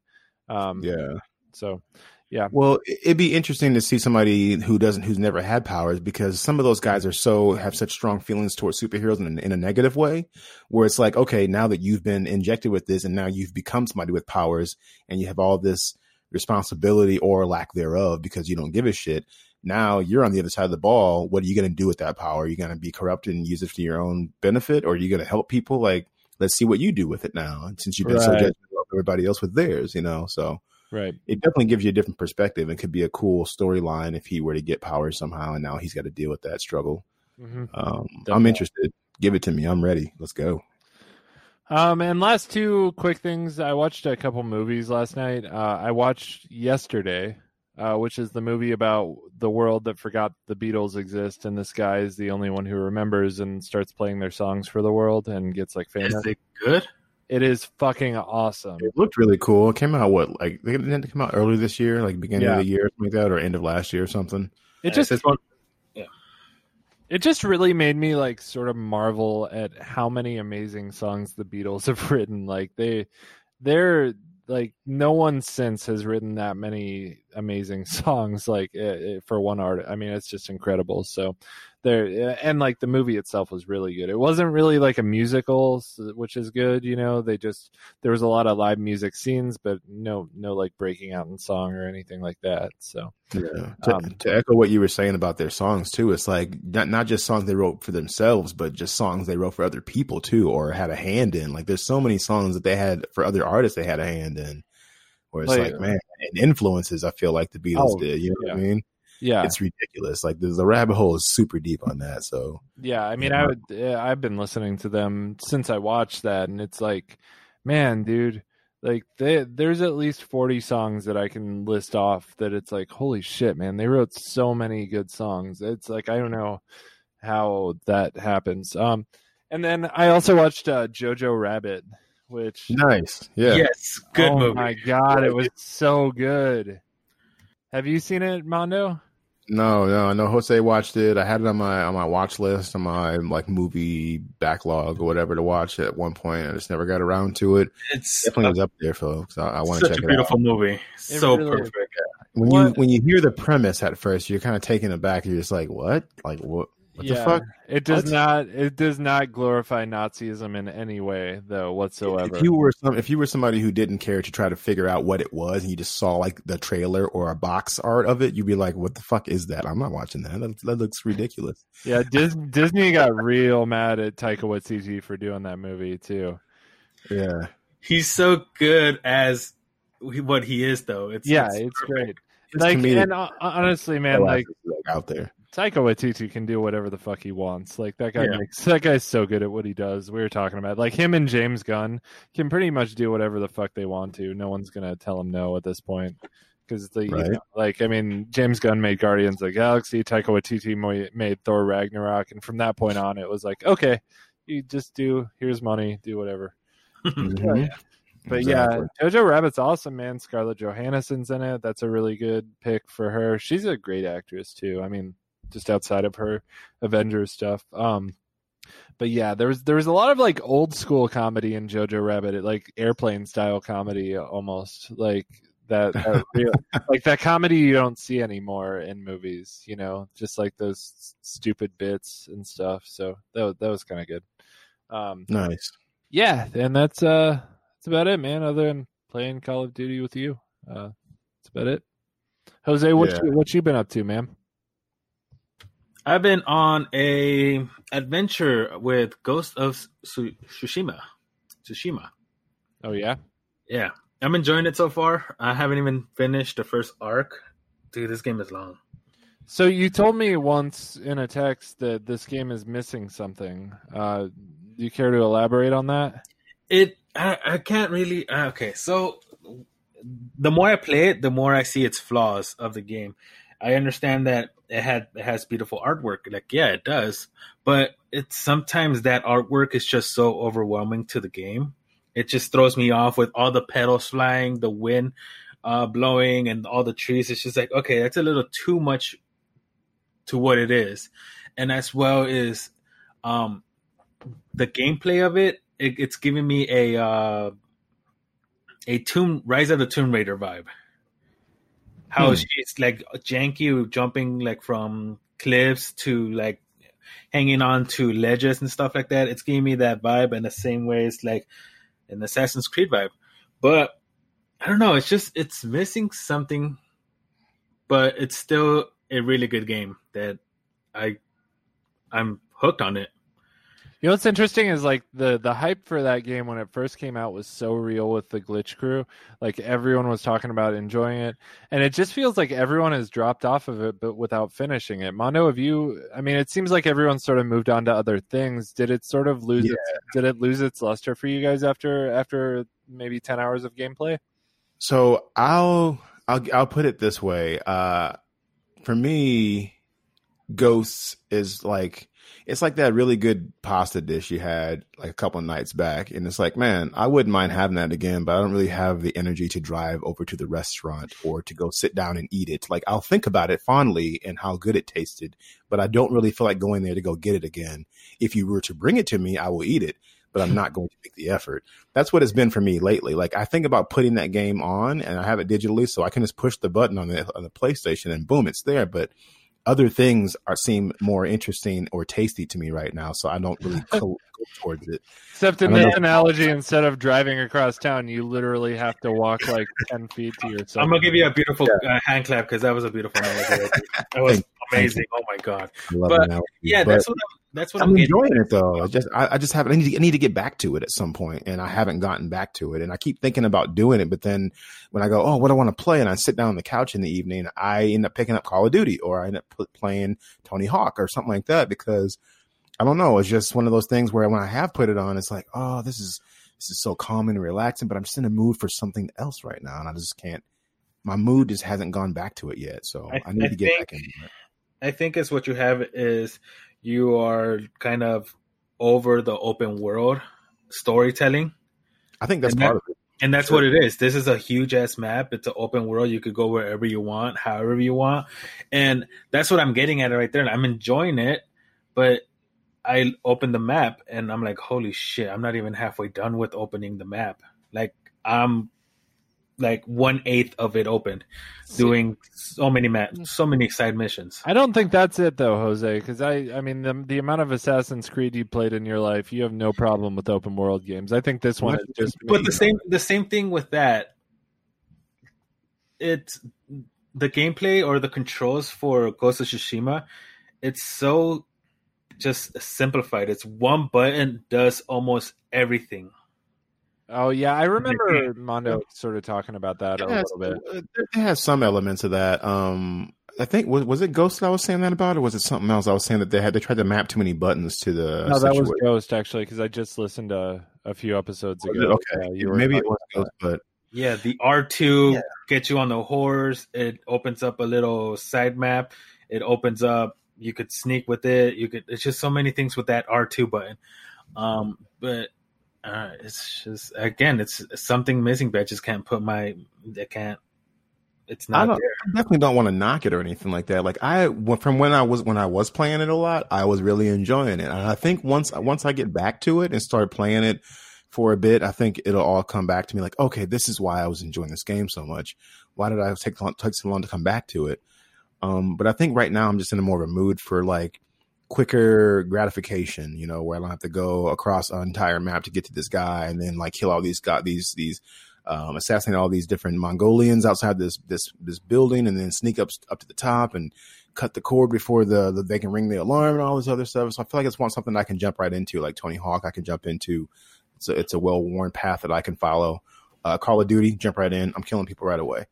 um Yeah. so yeah Well, it- it'd be interesting to see somebody who doesn't, who's never had powers, because some of those guys are so have such strong feelings towards superheroes in, in a negative way, where it's like, okay, now that you've been injected with this, and now you've become somebody with powers, and you have all this responsibility or lack thereof because you don't give a shit. Now you're on the other side of the ball. What are you going to do with that power? Are you going to be corrupted and use it for your own benefit, or are you going to help people? Like, let's see what you do with it now. And since you've been so Right. judgmental of everybody else with theirs, you know, so right it definitely gives you a different perspective and could be a cool storyline if he were to get power somehow and now he's got to deal with that struggle. hmm Um, I'm interested. Give it to me. I'm ready. Let's go. Um, and last two quick things. I watched a couple movies last night. Uh, I watched yesterday, uh, which is the movie about the world that forgot the Beatles exist, and this guy is the only one who remembers and starts playing their songs for the world and gets like famous. Is it good? It is fucking awesome. It looked really cool. It came out what like it didn't it come out earlier this year, like beginning Yeah. of the year, something like that, or end of last year or something. It just This one- it just really made me like sort of marvel at how many amazing songs the Beatles [LAUGHS] have written. Like they, they're like no one since has written that many amazing [LAUGHS] songs like uh, for one artist. I mean, it's just incredible. So there, and like the movie itself was really good. It wasn't really like a musical, which is good. You know, they just there was a lot of live music scenes, but no, no like breaking out in song or anything like that. So Yeah. To, Um, to echo what you were saying about their songs too, it's like not not just songs they wrote for themselves, but just songs they wrote for other people too, or had a hand in. Like there's so many songs that they had for other artists they had a hand in. Where it's Like- like, man, and influences I feel like the Beatles Oh, did. You know what I mean? Yeah, It's ridiculous. Like the, the rabbit hole is super deep on that. So Yeah, I mean, Yeah. I would. yeah, I've been listening to them since I watched that, and it's like, man, dude, like they, there's at least forty songs that I can list off that it's like, holy shit, man, they wrote so many good songs. It's like I don't know how that happens. Um, and then I also watched uh, Jojo Rabbit, which nice. Yeah. Yes, good oh movie. my god, it was so good. Have you seen it, Mondo? No, no, I know Jose watched it. I had it on my on my watch list on my like movie backlog or whatever to watch at one point. I just never got around to it. It's Definitely was up there, folks. I, I want to check it out. Such a beautiful movie. So really is. perfect. When you when you hear the premise at first, you're kind of taken aback. You're just like, what? Like what? What the fuck? It does What? not. It does not glorify Nazism in any way, though whatsoever. If you were some, if you were somebody who didn't care to try to figure out what it was, and you just saw like the trailer or a box art of it, you'd be like, "What the fuck is that? I'm not watching that. That, that looks ridiculous." yeah, Dis- Disney got real mad at Taika Waititi for doing that movie too. Yeah, He's so good as what he is, though. It's yeah, it's it's great. His Like, comedic and uh, honestly, man, skill like is, like, out there. Taika Waititi can do whatever the fuck he wants. Like that guy Yeah. makes that guy's so good at what he does. We were talking about like him and James Gunn can pretty much do whatever the fuck they want to. No one's gonna tell him no at this point because the you know, like I mean James Gunn made Guardians of the Galaxy, Taika Waititi made Thor Ragnarok, and from that point on, it was like okay, you just do here's money, do whatever. [LAUGHS] Mhm. But Exactly. yeah, Jojo Rabbit's awesome, man. Scarlett Johansson's in it. That's a really good pick for her. She's a great actress too. I mean, just outside of her Avengers stuff. Um, but yeah, there was there was a lot of like old school comedy in Jojo Rabbit, it, like airplane style comedy almost, like that, that [LAUGHS] real, like that comedy you don't see anymore in movies. You know, just like those stupid bits and stuff. So that was, that was kind of good. Um, nice. yeah, and that's uh that's about it, man. Other than playing Call of Duty with you, uh, that's about it. Jose, what Yeah. you, what you been up to, man? I've been on a adventure with Ghost of Tsushima. Tsushima. Oh yeah, Yeah, I'm enjoying it so far. I haven't even finished the first arc. Dude, this game is long. so you told me once in a text that this game is missing something. Uh, do you care to elaborate on that? It I, I can't really uh, okay, so the more I play it, the more I see its flaws of the game. I understand that it had it has beautiful artwork. Like, yeah, it does. But it's sometimes that artwork is just so overwhelming to the game. It just throws me off with all the petals flying, the wind uh, blowing, and all the trees. It's just like, okay, that's a little too much to what it is. And as well as um, the gameplay of it, it it's giving me a uh, a Tomb Rise of the Tomb Raider vibe. How Hmm. she's like janky, jumping like from cliffs to like hanging on to ledges and stuff like that. It's giving me that vibe in the same way it's like an Assassin's Creed vibe. But I don't know, it's just it's missing something, but it's still a really good game that I I'm hooked on it. You know what's interesting is like the the hype for that game when it first came out was so real with the glitch crew. Like everyone was talking about enjoying it, and it just feels like everyone has dropped off of it, but without finishing it. Mondo, have you? I mean, it seems like everyone sort of moved on to other things. Did it sort of lose? Yeah. Its, did it lose its luster for you guys after after maybe ten hours of gameplay? So I'll I'll I'll put it this way. Uh, for me, Ghosts is like it's like that really good pasta dish you had like a couple of nights back, and it's like, man, I wouldn't mind having that again, but I don't really have the energy to drive over to the restaurant or to go sit down and eat it. Like I'll think about it fondly and how good it tasted, but I don't really feel like going there to go get it again. If you were to bring it to me, I will eat it, but I'm [LAUGHS] not going to make the effort that's what it's been for me lately. Like I think about putting that game on and I have it digitally so I can just push the button on the on the PlayStation and boom, it's there. But other things are seem more interesting or tasty to me right now, so I don't really [LAUGHS] go, go towards it. Except in I don't this analogy, instead of driving across town, you literally have to walk like ten feet to [LAUGHS] yourself. I'm gonna give you a beautiful uh, hand clap because that was a beautiful analogy. [LAUGHS] That was Thank- amazing. Oh my god. I love But, it now. Yeah, But- that's what I'm, that's what I'm, I'm enjoying it though. I just I, I just haven't. I need, to, I need to get back to it at some point, and I haven't gotten back to it. And I keep thinking about doing it, but then when I go, oh, what do I want to play, and I sit down on the couch in the evening, I end up picking up Call of Duty, or I end up pl- playing Tony Hawk or something like that because I don't know. It's just one of those things where when I have put it on, it's like, oh, this is this is so calming and relaxing, but I'm just in a mood for something else right now, and I just can't. My mood just hasn't gone back to it yet, so I, I- need I to get think- back into it. I think is what you have is you are kind of over the open world storytelling. I think that's and part that- of it. And that's sure. what it is. This is a huge ass map. It's an open world. You could go wherever you want, however you want. And that's what I'm getting at right there. I'm enjoying it, but I open the map and I'm like, holy shit, I'm not even halfway done with opening the map. Like I'm like one eighth of it opened, doing so many ma- so many side missions. I don't think that's it though, Jose. Because I, I mean, the the amount of Assassin's Creed you played in your life, you have no problem with open world games. I think this one is just. But the same the same thing with that. It's the gameplay or the controls for Ghost of Tsushima. It's so just simplified. It's one button does almost everything. Oh yeah, I remember Mondo [LAUGHS] sort of talking about that it a has, little bit. It has some elements of that. Um, I think was was it Ghost that I was saying that about, or was it something else? I was saying that they had they tried to map too many buttons to the. No, situation. that was Ghost actually, because I just listened to a few episodes ago. Okay, yeah, maybe it was Ghost, but yeah, the R two yeah. gets you on the horse. It opens up a little side map. It opens up. You could sneak with it. You could. It's just so many things with that R two button. Um, but uh, it's just again, it's something missing. But I just can't put my. I can't. It's not. I, I definitely don't want to knock it or anything like that. Like I, from when I was when I was playing it a lot, I was really enjoying it. And I think once once I get back to it and start playing it for a bit, I think it'll all come back to me. Like, okay, this is why I was enjoying this game so much. Why did I take take so long to come back to it? Um, but I think right now I'm just in a more of a mood for like quicker gratification, you know, where I don't have to go across an entire map to get to this guy and then like kill all these got these these um, assassinate all these different Mongolians outside this this this building and then sneak up up to the top and cut the cord before the, the they can ring the alarm and all this other stuff. So I feel like it's one something I can jump right into, like Tony Hawk. I can jump into. A, it's a well worn path that I can follow. Uh, Call of Duty, jump right in. I'm killing people right away.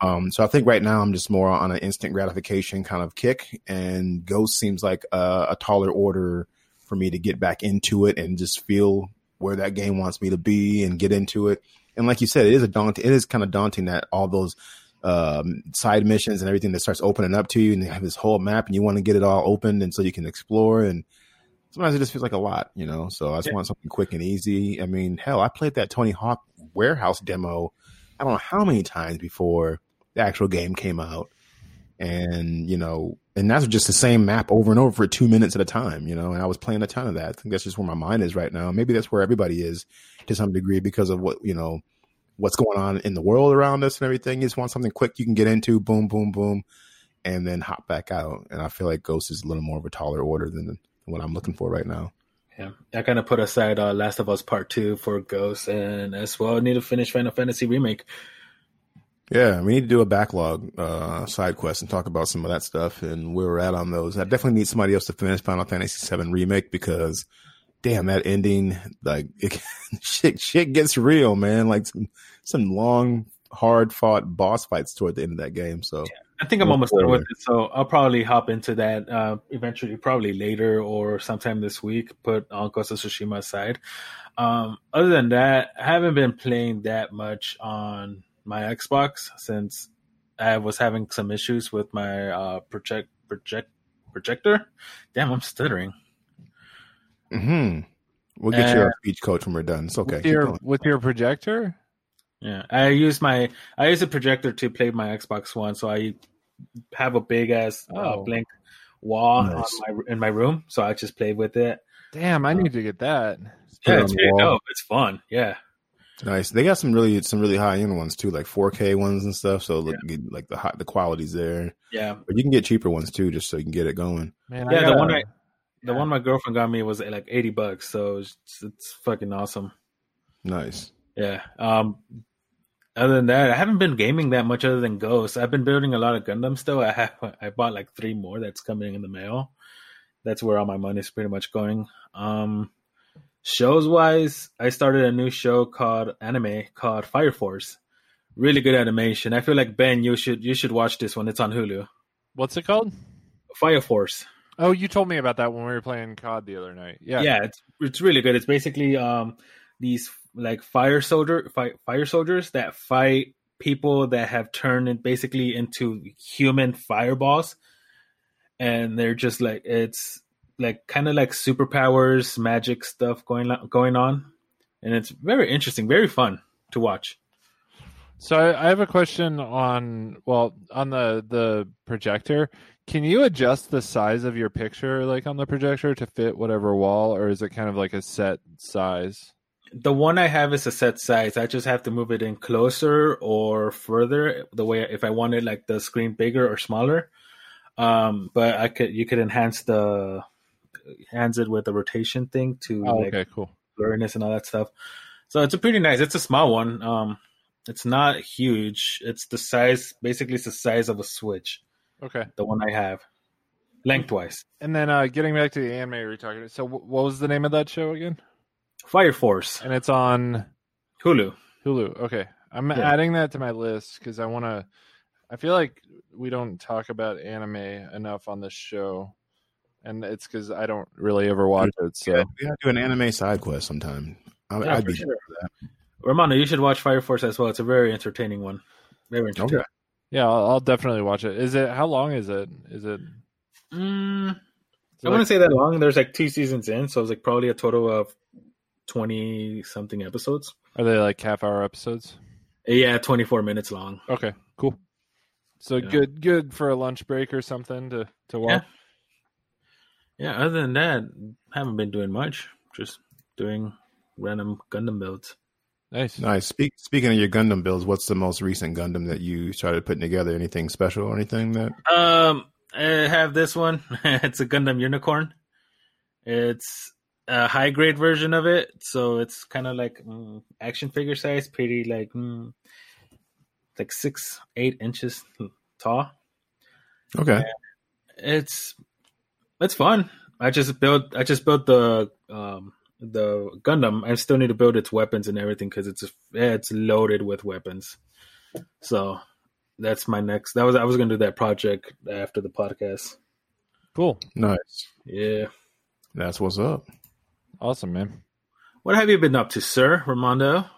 Um, so I think right now I'm just more on an instant gratification kind of kick, and Ghost seems like a, a, taller order for me to get back into it and just feel where that game wants me to be and get into it. And like you said, it is a daunting. It is kind of daunting that all those um, side missions and everything that starts opening up to you, and you have this whole map, and you want to get it all opened, and so you can explore. And sometimes it just feels like a lot, you know. So I just yeah. want something quick and easy. I mean, hell, I played that Tony Hawk Warehouse demo. I don't know how many times before the actual game came out. And, you know, and that's just the same map over and over for two minutes at a time, you know, and I was playing a ton of that. I think that's just where my mind is right now. Maybe that's where everybody is to some degree because of what, you know, what's going on in the world around us and everything. You just want something quick you can get into, boom, boom, boom, and then hop back out. And I feel like Ghost is a little more of a taller order than what I'm looking for right now. Yeah, I kind of put aside uh, Last of Us Part Two for Ghost, and as well, need to finish Final Fantasy Remake. Yeah, we need to do a backlog uh, side quest and talk about some of that stuff and where we're at on those. I definitely need somebody else to finish Final Fantasy VII remake because, damn, that ending like [LAUGHS] it, shit shit gets real, man. Like some some long, hard fought boss fights toward the end of that game. So yeah, I think I'm almost done with it. So I'll probably hop into that uh, eventually, probably later or sometime this week. Put Ghost of Tsushima aside. Um, other than that, I haven't been playing that much on my Xbox since I was having some issues with my uh, project project projector. Damn, I'm stuttering. Hmm. We'll get you a speech coach when we're done. It's okay. With your, with your projector. Yeah, I use my I use a projector to play my Xbox One, so I have a big ass uh, oh. uh, blank wall nice. my, in my room, so I just play with it. Damn, I need to get that. Yeah, it's, it's fun. Yeah. Nice. They got some really some really high end ones too, like 4K ones and stuff. So look, yeah. like the high, the quality's there. Yeah, but you can get cheaper ones too, just so you can get it going. Man, yeah, the one I, the one my girlfriend got me was like 80 bucks, so it's, it's fucking awesome. Nice. Yeah. Um. Other than that, I haven't been gaming that much other than Ghosts. I've been building a lot of Gundam still. I have I bought like three more that's coming in the mail. That's where all my money is pretty much going. Um Shows wise, I started a new show called anime called Fire Force. Really good animation. I feel like Ben, you should you should watch this one. It's on Hulu. What's it called? Fire Force. Oh, you told me about that when we were playing COD the other night. Yeah, yeah, it's it's really good. It's basically um these like fire soldier fi- fire soldiers that fight people that have turned basically into human fireballs, and they're just like it's like kind of like superpowers, magic stuff going on, going on, and it's very interesting, very fun. to watch. So I, I have a question on well on the the projector. Can you adjust the size of your picture like on the projector to fit whatever wall, or is it kind of like a set size? The one I have is a set size. I just have to move it in closer or further. The way if I wanted like the screen bigger or smaller, um, but I could you could enhance the enhance it with the rotation thing to Oh, like okay, cool. blurriness and all that stuff. So it's a pretty nice. It's a small one. Um, it's not huge. It's the size. Basically, it's the size of a switch. Okay. The one I have, lengthwise. And then uh getting back to the anime we were talking. So wh- what was the name of that show again? Fire Force, And it's on Hulu. Hulu. Okay, I'm Yeah. adding that to my list because I want to. I feel like we don't talk about anime enough on this show, and it's because I don't really ever watch it. So Yeah, we have to do an anime side quest sometime. I, Yeah, I'd be sure. down for that. Romano, you should watch Fire Force as well. It's a very entertaining one. Very entertaining. Okay. yeah, I'll, I'll definitely watch it. Is it how long is it? Is it? Mm, is it I wouldn't say that long. There's like two seasons in, so it's like probably a total of twenty something episodes. Are they like half hour episodes? Yeah, twenty four minutes long. Okay, cool. So Yeah. good, good for a lunch break or something to to watch. Yeah. Yeah, other than that, haven't been doing much. Just doing random Gundam builds. Nice. Nice. Speak, speaking of your Gundam builds, what's the most recent Gundam that you started putting together? Anything special or anything that? Um, I have this one. [LAUGHS] it's a Gundam Unicorn. It's a high grade version of it, so it's kind of like mm, action figure size, pretty like mm, like six eight inches tall. Okay. It's it's fun. I just built I just built the um the Gundam. I still need to build its weapons and everything because it's it's loaded with weapons. So that's my next. That was I was gonna do that project after the podcast. Cool. Nice. Yeah. That's what's up. Awesome, man. What have you been up to, sir, Ramondo?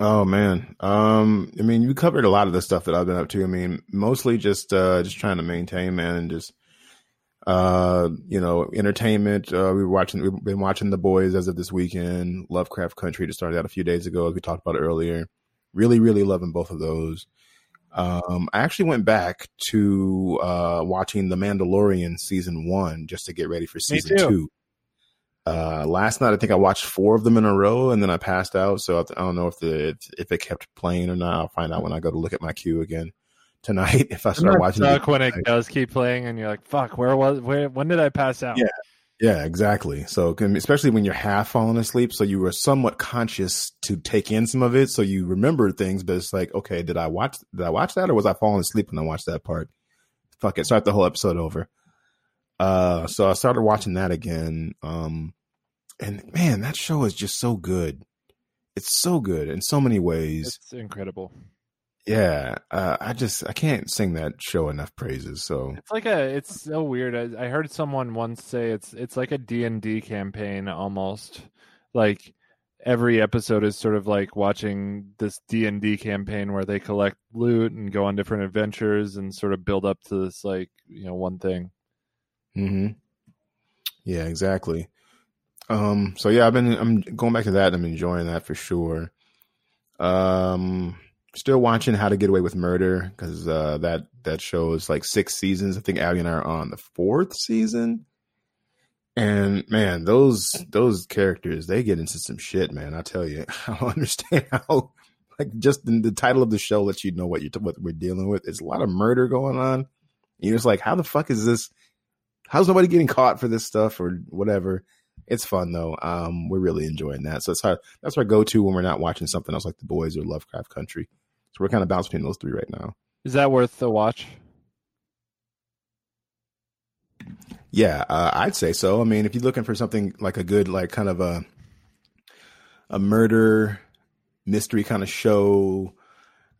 Oh man. Um, I mean, you covered a lot of the stuff that I've been up to. I mean, mostly just uh just trying to maintain, man, and just uh, you know, entertainment. Uh we were watching we've been watching The Boys as of this weekend, Lovecraft Country just started out a few days ago, as we talked about earlier. Really, really loving both of those. Um, I actually went back to uh watching The Mandalorian season one just to get ready for season two. Uh, last night I think I watched four of them in a row, and then I passed out. So I, I don't know if the if it kept playing or not. I'll find out when I go to look at my queue again tonight. [LAUGHS] If I start watching suck when it does keep playing and you're like, "Fuck, where was where? When did I pass out?" Yeah. yeah, exactly. So especially when you're half falling asleep, so you were somewhat conscious to take in some of it, so you remember things. But it's like, okay, did I watch did I watch that, or was I falling asleep when I watched that part? Fuck it, start the whole episode over. Uh, so I started watching that again. Um, and man, that show is just so good. It's so good in so many ways. It's incredible. Yeah, uh, I just I can't sing that show enough praises. So It's like a. It's so weird. I, I heard someone once say it's it's like a D and D campaign almost. Like every episode is sort of like watching this D and D campaign where they collect loot and go on different adventures and sort of build up to this like you know one thing. hmm Yeah, exactly. Um, so yeah, I've been I'm going back to that. I'm enjoying that for sure. Um, still watching How to Get Away with Murder because uh, that that show is like six seasons. I think Abby and I are on the fourth season. And man, those those characters they get into some shit, man. I tell you, [LAUGHS] I don't understand how. Like just the, the title of the show lets you know what you what we're dealing with. It's a lot of murder going on. You're just like, how the fuck is this? How's nobody getting caught for this stuff or whatever? It's fun though. Um, we're really enjoying that. So it's how that's our go to when we're not watching something else like The Boys or Lovecraft Country. So we're kind of bouncing between those three right now. Is that worth the watch? Yeah, uh, I'd say so. I mean, if you're looking for something like a good, like kind of a a murder mystery kind of show,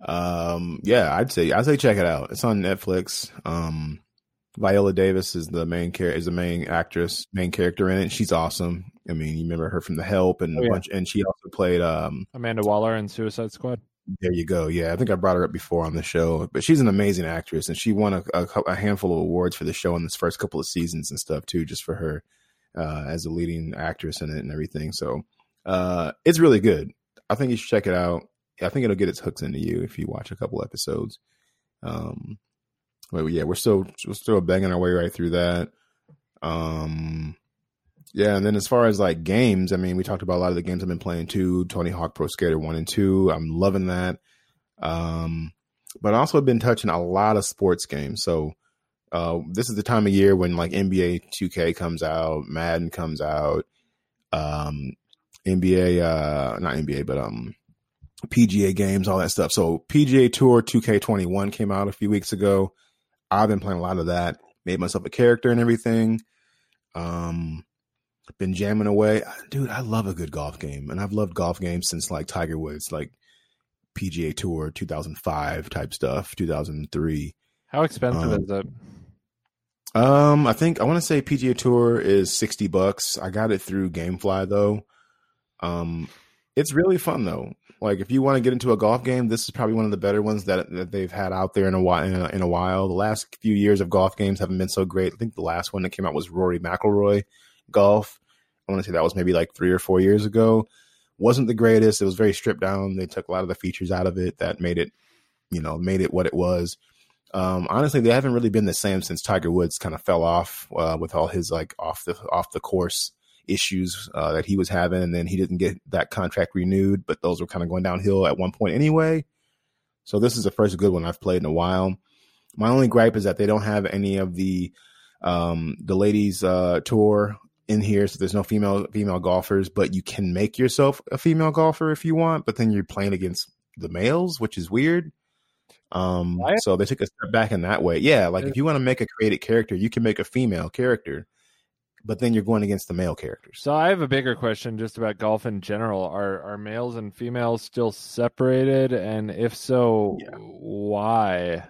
um, yeah, I'd say I'd say check it out. It's on Netflix. Um, Viola Davis is the main char- is the main actress, main character in it. She's awesome. I mean, you remember her from The Help and Oh, a yeah. bunch, and she also played. Um, Amanda Waller and Suicide Squad. There you go. Yeah, I think I brought her up before on the show, but she's an amazing actress, and she won a, a, a handful of awards for the show in this first couple of seasons and stuff too, just for her uh, as a leading actress in it and everything. So uh, it's really good. I think you should check it out. I think it'll get its hooks into you if you watch a couple episodes. Um, but yeah, we're still we're still banging our way right through that. Um, yeah, and then as far as like games, I mean, we talked about a lot of the games I've been playing too. Tony Hawk Pro Skater One and Two, I'm loving that. Um, but I also been touching a lot of sports games. So uh, this is the time of year when like NBA 2K comes out, Madden comes out, um, NBA, uh, not NBA, but um, PGA games, all that stuff. So PGA Tour 2K21 came out a few weeks ago. I've been playing a lot of that. Made myself a character and everything. Um, been jamming away, dude. I love a good golf game, and I've loved golf games since like Tiger Woods, like PGA Tour 2005 type stuff, 2003. How expensive um, is it? Um, I think I want to say PGA Tour is 60 bucks. I got it through GameFly though. Um, it's really fun though. Like if you want to get into a golf game, this is probably one of the better ones that that they've had out there in a while. In a, in a while, the last few years of golf games haven't been so great. I think the last one that came out was Rory McIlroy Golf. I want to say that was maybe like three or four years ago. Wasn't the greatest. It was very stripped down. They took a lot of the features out of it that made it, you know, made it what it was. Um, honestly, they haven't really been the same since Tiger Woods kind of fell off uh, with all his like off the off the course issues uh, that he was having, and then he didn't get that contract renewed. But those were kind of going downhill at one point anyway. So this is the first good one I've played in a while. My only gripe is that they don't have any of the um, the ladies uh, tour in here, so there's no female female golfers. But you can make yourself a female golfer if you want. But then you're playing against the males, which is weird. Um, so they took a step back in that way. Yeah, like if you want to make a created character, you can make a female character but then you're going against the male characters. So I have a bigger question just about golf in general. Are are males and females still separated? And if so, yeah. why?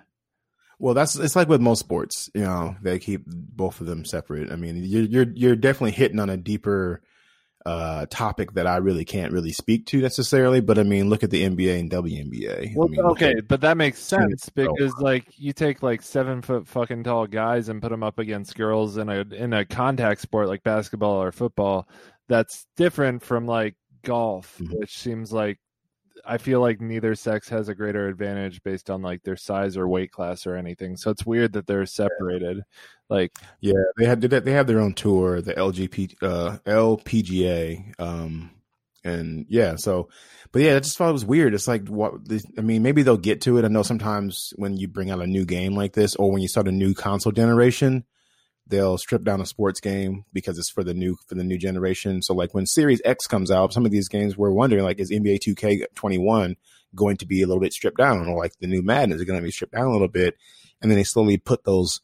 Well, that's it's like with most sports, you know, they keep both of them separate. I mean, you're you're you're definitely hitting on a deeper uh, topic that I really can't really speak to necessarily. But I mean, look at the NBA and WNBA. Well, I mean, okay, but that makes sense because like you take like seven foot fucking tall guys and put them up against girls in a in a contact sport like basketball or football. That's different from like golf, mm-hmm. which seems like I feel like neither sex has a greater advantage based on like their size or weight class or anything. So it's weird that they're separated. Like, yeah, they had they have their own tour, the LGP uh, LPGA, um, and yeah. So, but yeah, I just thought it was weird. It's like what I mean. Maybe they'll get to it. I know sometimes when you bring out a new game like this, or when you start a new console generation, they'll strip down a sports game because it's for the new for the new generation. So like when Series X comes out, some of these games we're wondering like is NBA 2K21 going to be a little bit stripped down or like the new Madden is going to be stripped down a little bit and then they slowly put those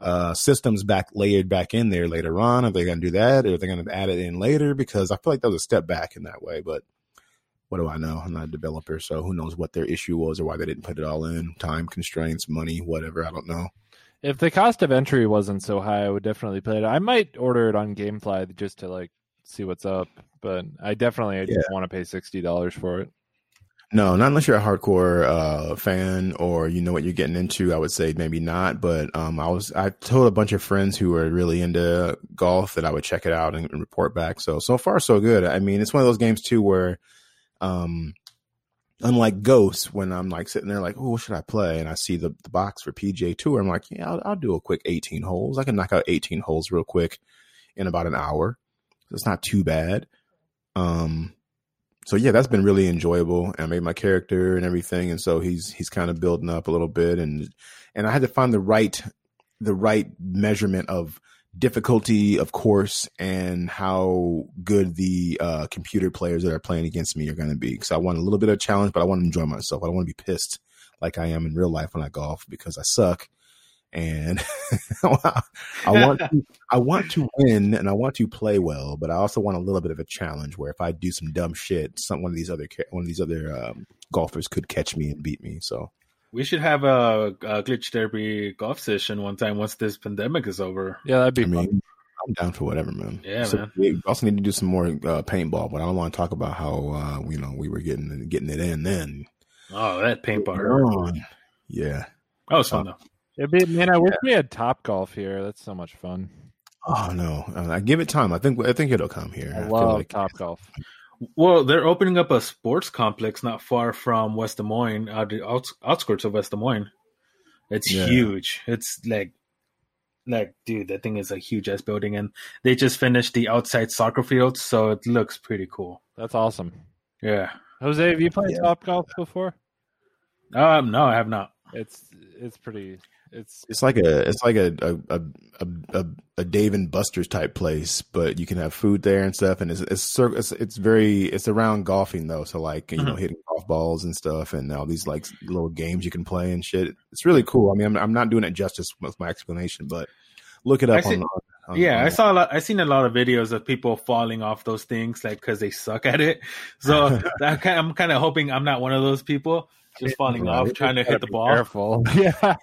uh, systems back layered back in there later on. Are they going to do that or are they going to add it in later? Because I feel like that was a step back in that way, but what do I know? I'm not a developer, so who knows what their issue was or why they didn't put it all in. Time constraints, money, whatever. I don't know. If the cost of entry wasn't so high, I would definitely play it. I might order it on GameFly just to like see what's up, but I definitely yeah. don't want to pay sixty dollars for it. No, not unless you're a hardcore uh, fan or you know what you're getting into. I would say maybe not. But um, I was I told a bunch of friends who were really into golf that I would check it out and, and report back. So so far so good. I mean, it's one of those games too where um, unlike Ghosts, when I'm like sitting there like, oh, what should I play? And I see the, the box for PGA Tour. I'm like, yeah, I'll, I'll, do a quick 18 holes. I can knock out 18 holes real quick in about an hour. It's not too bad. Um, so yeah, that's been really enjoyable. I made my character and everything, and so he's he's kind of building up a little bit, and and I had to find the right the right measurement of difficulty, of course, and how good the uh, computer players that are playing against me are going to be. Because I want a little bit of challenge, but I want to enjoy myself. I don't want to be pissed like I am in real life when I golf because I suck. And [LAUGHS] I want to, I want to win and I want to play well, but I also want a little bit of a challenge where if I do some dumb shit, some one of these other one of these other um, golfers could catch me and beat me. So we should have a, a glitch derby golf session one time once this pandemic is over. Yeah, that'd be I mean, I'm down for whatever, man. Yeah, so man. We also need to do some more uh, paintball, but I don't want to talk about how uh, you know we were getting getting it in then. Oh, that paintball! Yeah, that was fun uh, though. It'd be, man, I yeah. wish we had Top Golf here. That's so much fun. Oh no, uh, I give it time. I think I think it'll come here. I, I love like, Top Golf. Well, they're opening up a sports complex not far from West Des Moines, out the outs- outskirts of West Des Moines. It's Yeah. huge. It's like, like, dude, that thing is a huge ass building, and they just finished the outside soccer field, so it looks pretty cool. That's awesome. Yeah. Jose, have you played Yeah. Top Golf before? Um. No, I have not. It's it's pretty. It's It's like a it's like a a a, a, a, Dave and Buster's type place, but you can have food there and stuff, and it's it's it's, it's very it's around golfing though, so like you know mm-hmm. hitting golf balls and stuff, and all these like little games you can play and shit. It's really cool. I mean, I'm I'm not doing it justice with my explanation, but look it up on, on Yeah, I saw a lot. I seen a lot of videos of people falling off those things, like because they suck at it. [LAUGHS] So [LAUGHS] I'm kind of hoping I'm not one of those people just falling Right. off trying to hit the ball. careful. [LAUGHS] yeah.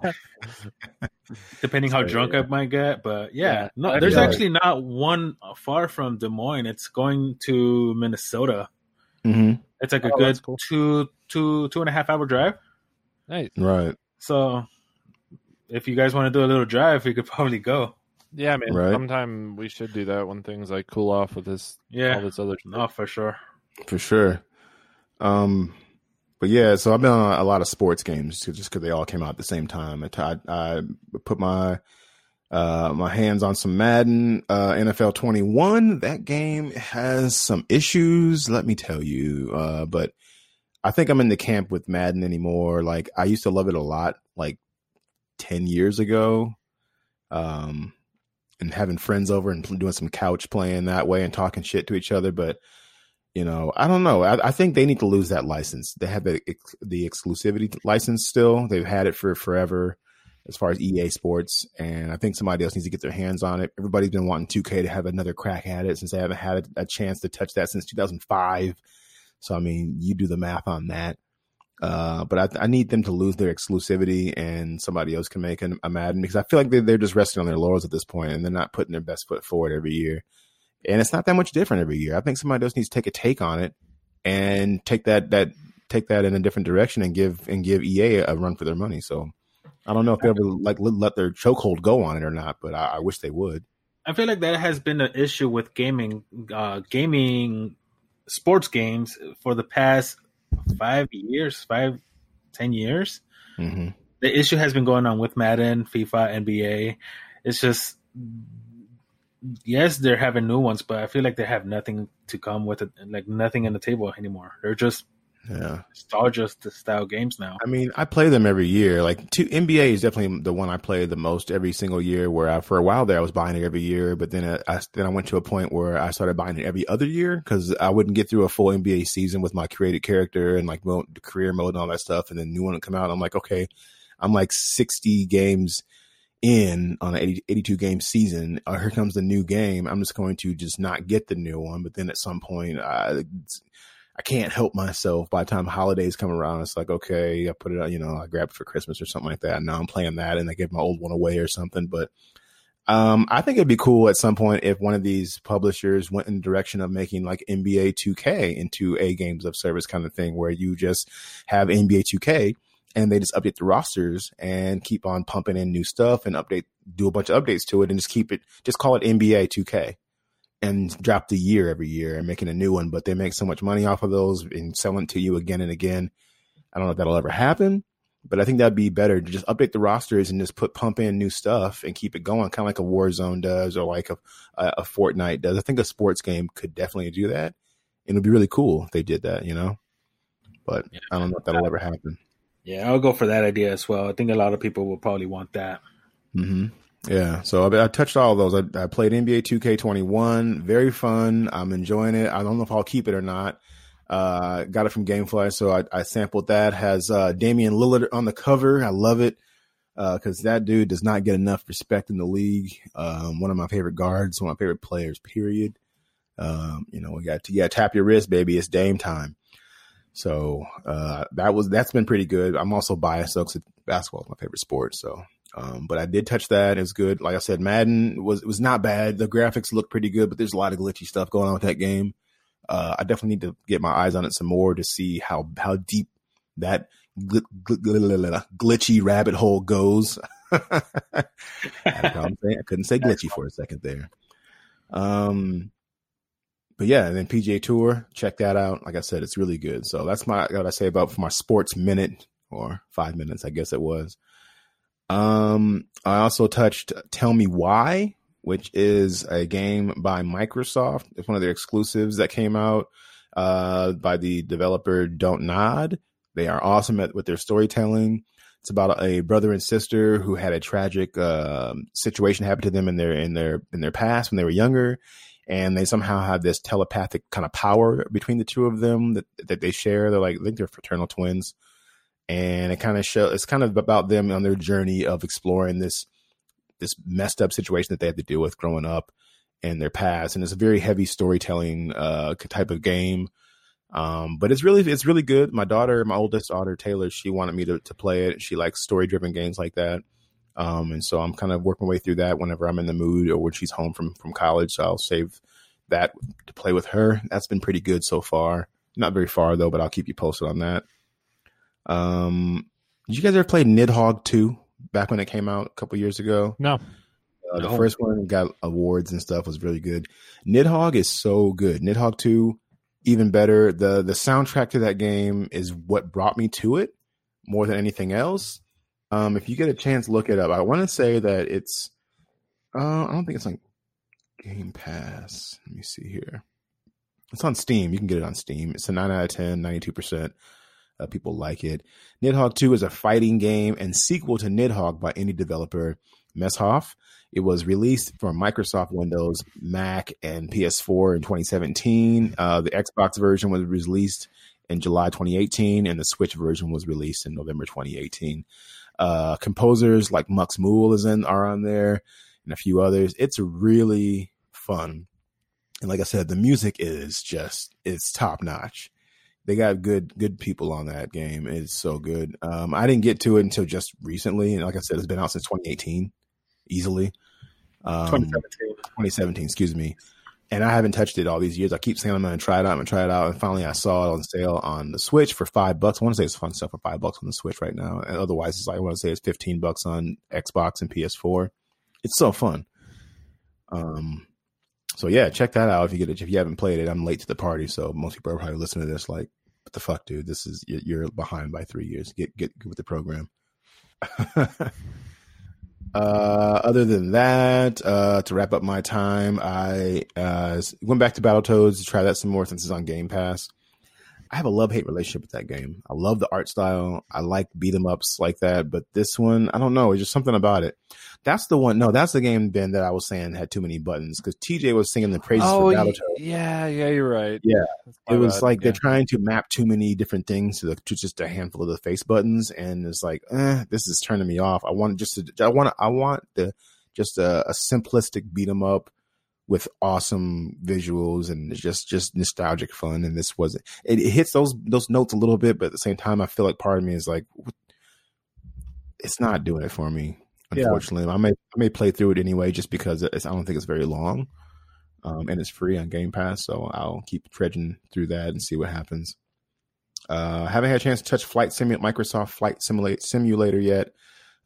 depending how drunk yeah. I might get. But yeah, Yeah, no, there's feel actually not one far from Des Moines. It's going to Minnesota. Mhm. It's like a Oh, good that's cool. two two two and a half hour drive. Nice. right. So if you guys want to do a little drive, we could [LAUGHS] probably go. Yeah, man. Right. Sometime we should do that when things like cool off with this Yeah, all Yeah, this other no, for sure. For sure. Um, but yeah, so I've been on a lot of sports games just because they all came out at the same time. I, I put my uh, my hands on some Madden uh, NFL 21. That game has some issues, let me tell you. Uh, but I think I'm in the camp with Madden anymore. Like I used to love it a lot, like 10 years ago. Um, and having friends over and doing some couch playing that way and talking shit to each other. But you know, I don't know. I, I think they need to lose that license. They have the the exclusivity license still. They've had it for forever, as far as EA Sports, and I think somebody else needs to get their hands on it. Everybody's been wanting 2K to have another crack at it since they haven't had a, chance to touch that since 2005. So I mean, you do the math on that. Uh, but I, I need them to lose their exclusivity and somebody else can make a, a Madden because I feel like they're, they're just resting on their laurels at this point and they're not putting their best foot forward every year. And it's not that much different every year. I think somebody else needs to take a take on it and take that that take that in a different direction and give and give EA a run for their money. So I don't know if they ever like let their chokehold go on it or not, but I, I wish they would. I feel like that has been an issue with gaming, uh, gaming, sports games for the past five years, five, ten years. hmm The issue has been going on with Madden, FIFA, NBA. It's just, yes, they're having new ones, but I feel like they have nothing to come with it, like nothing on the table anymore. They're just Yeah. nostalgia style games now. I mean, I play them every year. Like two, NBA is definitely the one I play the most every single year. Where I, for a while there, I was buying it every year, but then I, I then I went to a point where I started buying it every other year because I wouldn't get through a full NBA season with my created character and like the career mode and all that stuff. And then new one would come out. I'm like, okay, I'm like 60 games in on an 80, 82 game season. Uh, here comes the new game. I'm just going to just not get the new one. But then at some point, I, I can't help myself. By the time holidays come around, it's like, okay, I put it on, you know, I grab it for Christmas or something like that. Now I'm playing that and I give my old one away or something. But um, I think it'd be cool at some point if one of these publishers went in the direction of making like NBA 2K into a games of service kind of thing where you just have NBA 2K and they just update the rosters and keep on pumping in new stuff and update, do a bunch of updates to it and just keep it, just call it NBA 2K and drop the year every year and making a new one. But they make so much money off of those and selling to you again and again. I don't know if that'll ever happen, but I think that'd be better to just update the rosters and just put pump in new stuff and keep it going, kind of like a Warzone does or like a, a, Fortnite does. I think a sports game could definitely do that. It'd be really cool if they did that, you know. But Yeah. I don't know if that'll ever happen. Yeah, I'll go for that idea as well. I think a lot of people will probably want that. hmm Yeah, so I, I touched all those. I, I played NBA 2K21, very fun. I'm enjoying it. I don't know if I'll keep it or not. Uh, got it from GameFly, so I, I sampled that. Has uh, Damian Lillard on the cover. I love it because that dude does not get enough respect in the league. Um, one of my favorite guards, one of my favorite players. Period. Um, you know, we got to yeah, tap your wrist, baby. It's Dame time. So uh, that was that's been pretty good. I'm also biased though, 'cause basketball is my favorite sport. So, um, but I did touch that. It was good. Like I said, Madden was was not bad. The graphics look pretty good, but there's a lot of glitchy stuff going on with that game. Uh, I definitely need to get my eyes on it some more to see how how deep that gl- gl- gl- glitchy rabbit hole goes. [LAUGHS] I'm. I couldn't say glitchy for a second there. Um, but yeah, and then PGA Tour, check that out. Like I said, it's really good. So that's my what I say about for my sports minute or five minutes, I guess it was. Um, I also touched Tell Me Why, which is a game by Microsoft. It's one of their exclusives that came out uh, by the developer Don't Nod. They are awesome at with their storytelling. It's about a brother and sister who had a tragic uh, situation happen to them in their in their in their past when they were younger, and they somehow have this telepathic kind of power between the two of them that that they share. They're like I think they're fraternal twins, and it kind of show it's kind of about them on their journey of exploring this this messed up situation that they had to deal with growing up in their past, and it's a very heavy storytelling uh, type of game. Um, but it's really it's really good. My daughter, my oldest daughter Taylor, she wanted me to to play it. She likes story driven games like that. Um, and so I'm kind of working my way through that whenever I'm in the mood or when she's home from from college. So I'll save that to play with her. That's been pretty good so far. Not very far though, but I'll keep you posted on that. Um, did you guys ever play Nidhogg 2 back when it came out a couple years ago? No. Uh, the no. first one got awards and stuff was really good. Nidhogg is so good. Nidhogg 2 even better. The the soundtrack to that game is what brought me to it more than anything else. Um, if you get a chance, look it up. I want to say that it's. Uh, I don't think it's on Game Pass. Let me see here. It's on Steam. You can get it on Steam. It's a nine out of 10, 92 percent. Uh, people like it. Nidhogg 2 is a fighting game and sequel to Nidhogg by indie developer Messhof. It was released for Microsoft Windows, Mac, and PS4 in 2017. Uh, the Xbox version was released in July 2018, and the Switch version was released in November 2018. Uh, composers like Mux Mool is in are on there, and a few others. It's really fun, and like I said, the music is just it's top notch. They got good good people on that game. It's so good. Um, I didn't get to it until just recently, and like I said, it's been out since 2018 easily. Um, 2017. 2017, excuse me. And I haven't touched it all these years. I keep saying I'm going to try it out. I'm going to try it out. And finally, I saw it on sale on the Switch for five bucks. I want to say it's fun stuff for five bucks on the Switch right now. And otherwise, it's like, I want to say it's 15 bucks on Xbox and PS4. It's so fun. Um, so yeah, check that out if you get it. If you haven't played it, I'm late to the party, so most people are probably listening to this like, "What the fuck, dude? This is you're behind by three years. Get get, get with the program." [LAUGHS] Uh, other than that, uh, to wrap up my time, I uh, went back to Battletoads to try that some more since it's on Game Pass. I have a love hate relationship with that game. I love the art style. I like beat 'em ups like that, but this one, I don't know. It's just something about it. That's the one. No, that's the game, Ben, that I was saying had too many buttons because TJ was singing the praises oh, for Battletoads. Yeah, yeah, you're right. Yeah, it was bad. like yeah. they're trying to map too many different things to, the, to just a handful of the face buttons, and it's like, eh, this is turning me off. I want just to, I want, I want the just a, a simplistic beat 'em up with awesome visuals and just just nostalgic fun. And this wasn't. It, it, hits those those notes a little bit, but at the same time, I feel like part of me is like, it's not doing it for me. Unfortunately, yeah. I may I may play through it anyway, just because I don't think it's very long, um, and it's free on Game Pass. So I'll keep trudging through that and see what happens. Uh, haven't had a chance to touch Flight Simulator, Microsoft Flight Simulate Simulator yet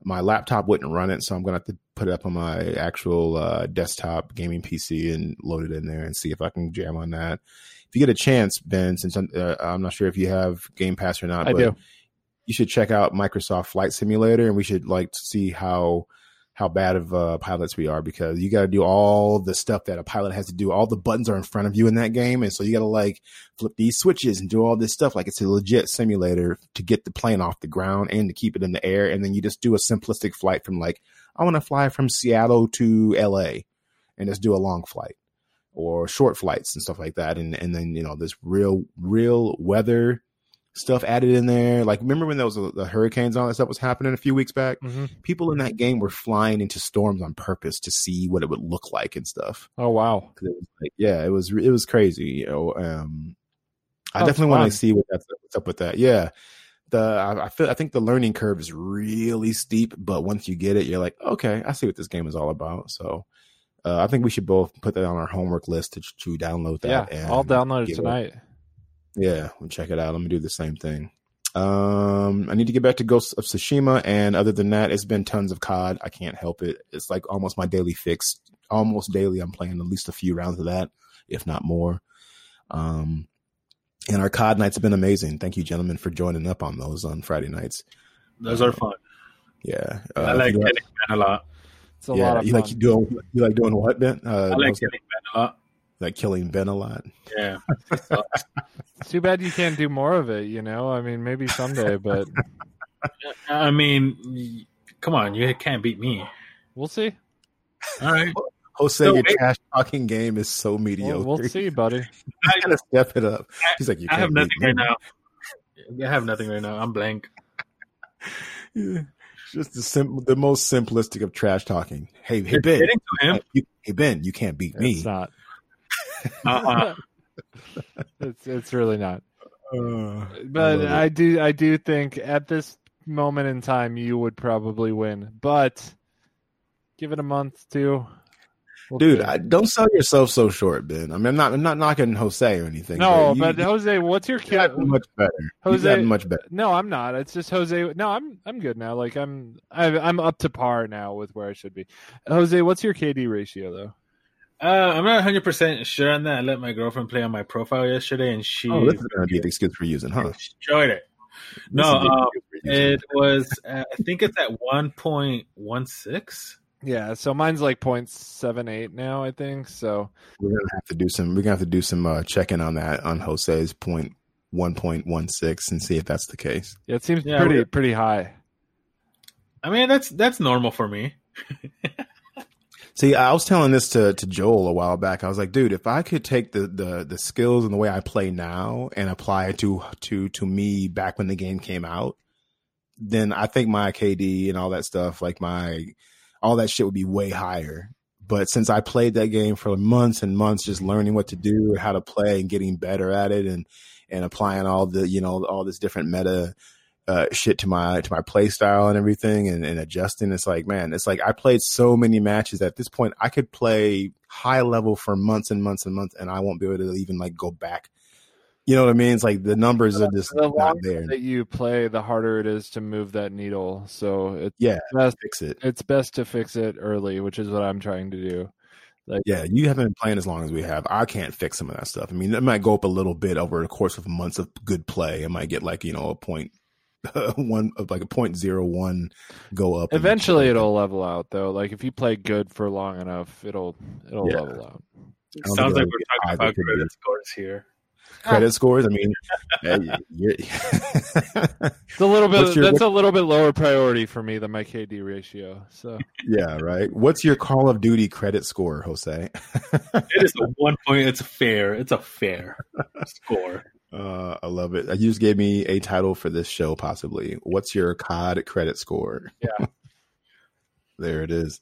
my laptop wouldn't run it, so I'm gonna have to put it up on my actual uh, desktop gaming PC and load it in there and see if I can jam on that. If you get a chance, Ben, since I'm, uh, I'm not sure if you have Game Pass or not, I do. You should check out Microsoft Flight Simulator, and we should like see how how bad of uh, pilots we are because you got to do all the stuff that a pilot has to do. All the buttons are in front of you in that game, and so you got to like flip these switches and do all this stuff. Like it's a legit simulator to get the plane off the ground and to keep it in the air. And then you just do a simplistic flight from like I want to fly from Seattle to L.A. and just do a long flight or short flights and stuff like that. And and then you know this real real weather stuff added in there. Like, remember when there those the hurricanes and all that stuff was happening a few weeks back? Mm-hmm. People in that game were flying into storms on purpose to see what it would look like and stuff. Oh wow! It was like, yeah, it was it was crazy. You know, um, I oh, definitely want to see what that's what's up with that. Yeah. The I, I feel I think the learning curve is really steep, but once you get it, you're like, okay, I see what this game is all about. So uh, I think we should both put that on our homework list to to download that. Yeah, I'll download it tonight. It. Yeah, we'll check it out. I'm gonna do the same thing. Um, I need to get back to Ghost of Tsushima, and other than that, it's been tons of COD. I can't help it. It's like almost my daily fix. Almost daily, I'm playing at least a few rounds of that, if not more. Um, and our COD nights have been amazing. Thank you, gentlemen, for joining up on those on Friday nights. Those are fun. Yeah, uh, I like getting Ben a lot. It's a yeah, lot of you fun. like doing you like doing what Ben? Uh, I like killing Ben a lot. Like killing Ben a lot. Yeah. [LAUGHS] too bad you can't do more of it. You know, I mean, maybe someday, but I mean, come on, you can't beat me. We'll see. All right. Jose, so, your trash talking game is so mediocre. We'll, we'll see, buddy. [LAUGHS] I gotta step it up. He's like, you I have nothing right now. I have nothing right now. I'm blank. [LAUGHS] Yeah. Just the sim- the most simplistic of trash talking. Hey, hey Ben, you, hey Ben, you can't beat me. Not. Uh-uh. [LAUGHS] it's it's really not. Uh, but I, I do I do think at this moment in time you would probably win. But give it a month too. We'll Dude, I, don't sell yourself so short, Ben. I mean, I'm not, I'm not knocking Jose or anything. No, but, you, but Jose, what's your kid? Much better. Jose, much better. No, I'm not. It's just Jose. No, I'm, I'm good now. Like I'm, I'm up to par now with where I should be. Jose, what's your KD ratio though? Uh, I'm not 100 percent sure on that. I let my girlfriend play on my profile yesterday, and she. Oh, this is gonna be the excuse for using, huh? Enjoyed it. No, um, it was. Uh, I think it's at 1.16. Yeah, so mine's like 0.78 now, I think. So we're gonna have to do some. We're gonna have to do some uh, checking on that on Jose's point one point one six and see if that's the case. Yeah, it seems yeah, pretty pretty high. I mean, that's that's normal for me. [LAUGHS] See, I was telling this to, to Joel a while back. I was like, dude, if I could take the, the, the skills and the way I play now and apply it to, to, to me back when the game came out, then I think my KD and all that stuff, like my, all that shit would be way higher. But since I played that game for months and months, just learning what to do, how to play, and getting better at it, and and applying all the you know all this different meta uh, shit to my to my play style and everything, and, and adjusting, it's like man, it's like I played so many matches at this point. I could play high level for months and months and months, and I won't be able to even like go back you know what I mean? It's like the numbers are just the not there. That you play, the harder it is to move that needle. So it's yeah, best, fix it. It's best to fix it early, which is what I'm trying to do. Like, yeah, you haven't been playing as long as we have. I can't fix some of that stuff. I mean, it might go up a little bit over the course of months of good play. It might get like you know a point [LAUGHS] one of like a point zero one go up. Eventually, it'll level out though. Like if you play good for long enough, it'll it'll yeah. level out. Sounds like we're talking about credit scores here credit scores. I mean, [LAUGHS] [LAUGHS] it's a little bit. Your, that's a little bit lower priority for me than my KD ratio. So yeah, right. What's your Call of Duty credit score, Jose? it is a one point. It's fair. It's a fair score. Uh, I love it. You just gave me a title for this show, possibly. What's your COD credit score? Yeah, [LAUGHS] there it is.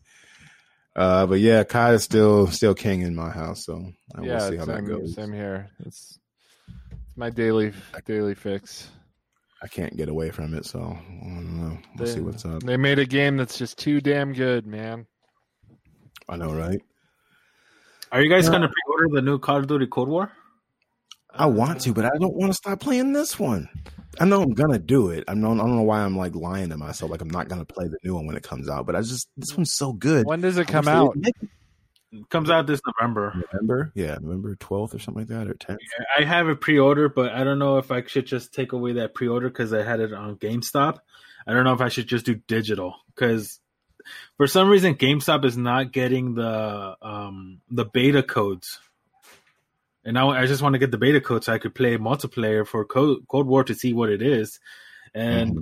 Uh, but yeah, COD is still still king in my house, so I yeah, will see how same, that goes. Same here. It's my daily daily fix. I can't get away from it, so I don't know. We'll they, see what's up. They made a game that's just too damn good, man. I know, right? Are you guys yeah. going to pre-order the new Call of Duty Cold War? I want to, but I don't want to stop playing this one. I know I'm gonna do it. I don't. I don't know why I'm like lying to myself. Like I'm not gonna play the new one when it comes out. But I just this one's so good. When does it come out? comes out this November. November, yeah, November twelfth or something like that, or tenth. Yeah, I have a pre-order, but I don't know if I should just take away that pre-order because I had it on GameStop. I don't know if I should just do digital because for some reason GameStop is not getting the um the beta codes. And now I just want to get the beta code so I could play multiplayer for Cold, Cold War to see what it is. And mm-hmm.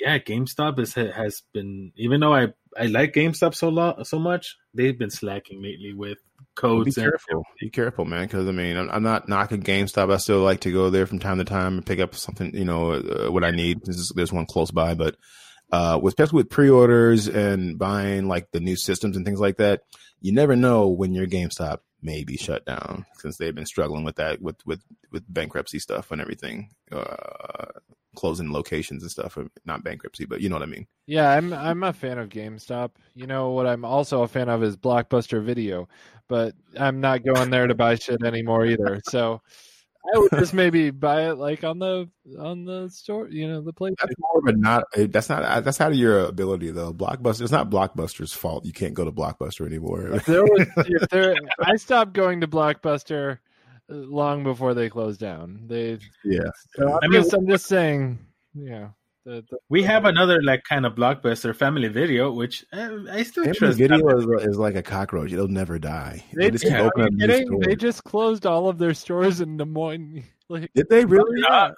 yeah, GameStop is has been even though I I like GameStop so lot so much, they've been slacking lately with codes. Be careful, be careful, man. Because I mean, I'm, I'm, not knocking GameStop. I still like to go there from time to time and pick up something, you know, uh, what I need. There's, there's one close by, but uh, especially with pre-orders and buying like the new systems and things like that, you never know when your GameStop may be shut down since they've been struggling with that with with with bankruptcy stuff and everything. Uh, closing locations and stuff. Not bankruptcy, but you know what I mean. Yeah, I'm I'm a fan of GameStop. You know what I'm also a fan of is Blockbuster Video, but I'm not going there to buy shit anymore either. So I would just maybe buy it like on the on the store, you know, the place. That's more of a not. Eh, that's not. Uh, that's out of your ability though. Blockbuster. It's not Blockbuster's fault. You can't go to Blockbuster anymore. If there was, if there, I stopped going to Blockbuster uh, long before they closed down. They Yeah. so I'm, I mean- just, I'm just saying, yeah. The, the, We have another like kind of blockbuster family video, which uh, I still Family trust. video is, is like a cockroach; it'll never die. they, just keep yeah, are opening you new? They just closed all of their stores in Des Moines. [LAUGHS] Like, Did they really? Uh,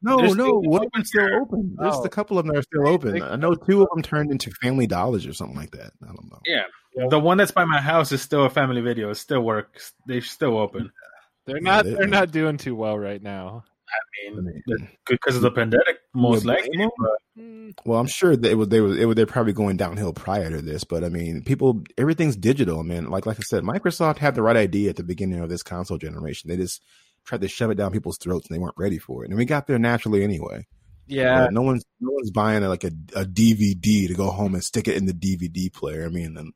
No, They're no. still One open them's still here. open. There's Oh. a couple of them that are still open. I know two of them turned into Family Dollars or something like that. I don't know. yeah, the one that's by my house is still a family video. It still works. They're still open. they're not. they- They're not doing too well right now. I I mean, mean, because of the pandemic, most Yeah, likely. But Well, I'm sure that it was they were it was they're probably going downhill prior to this, but I mean, people everything's digital, man. Like like I said, Microsoft had the right idea at the beginning of this console generation. They just tried to shove it down people's throats, and they weren't ready for it. And we got there naturally anyway. Yeah, Uh, no one's no one's buying like a, a DVD to go home and stick it in the DVD player. I mean, and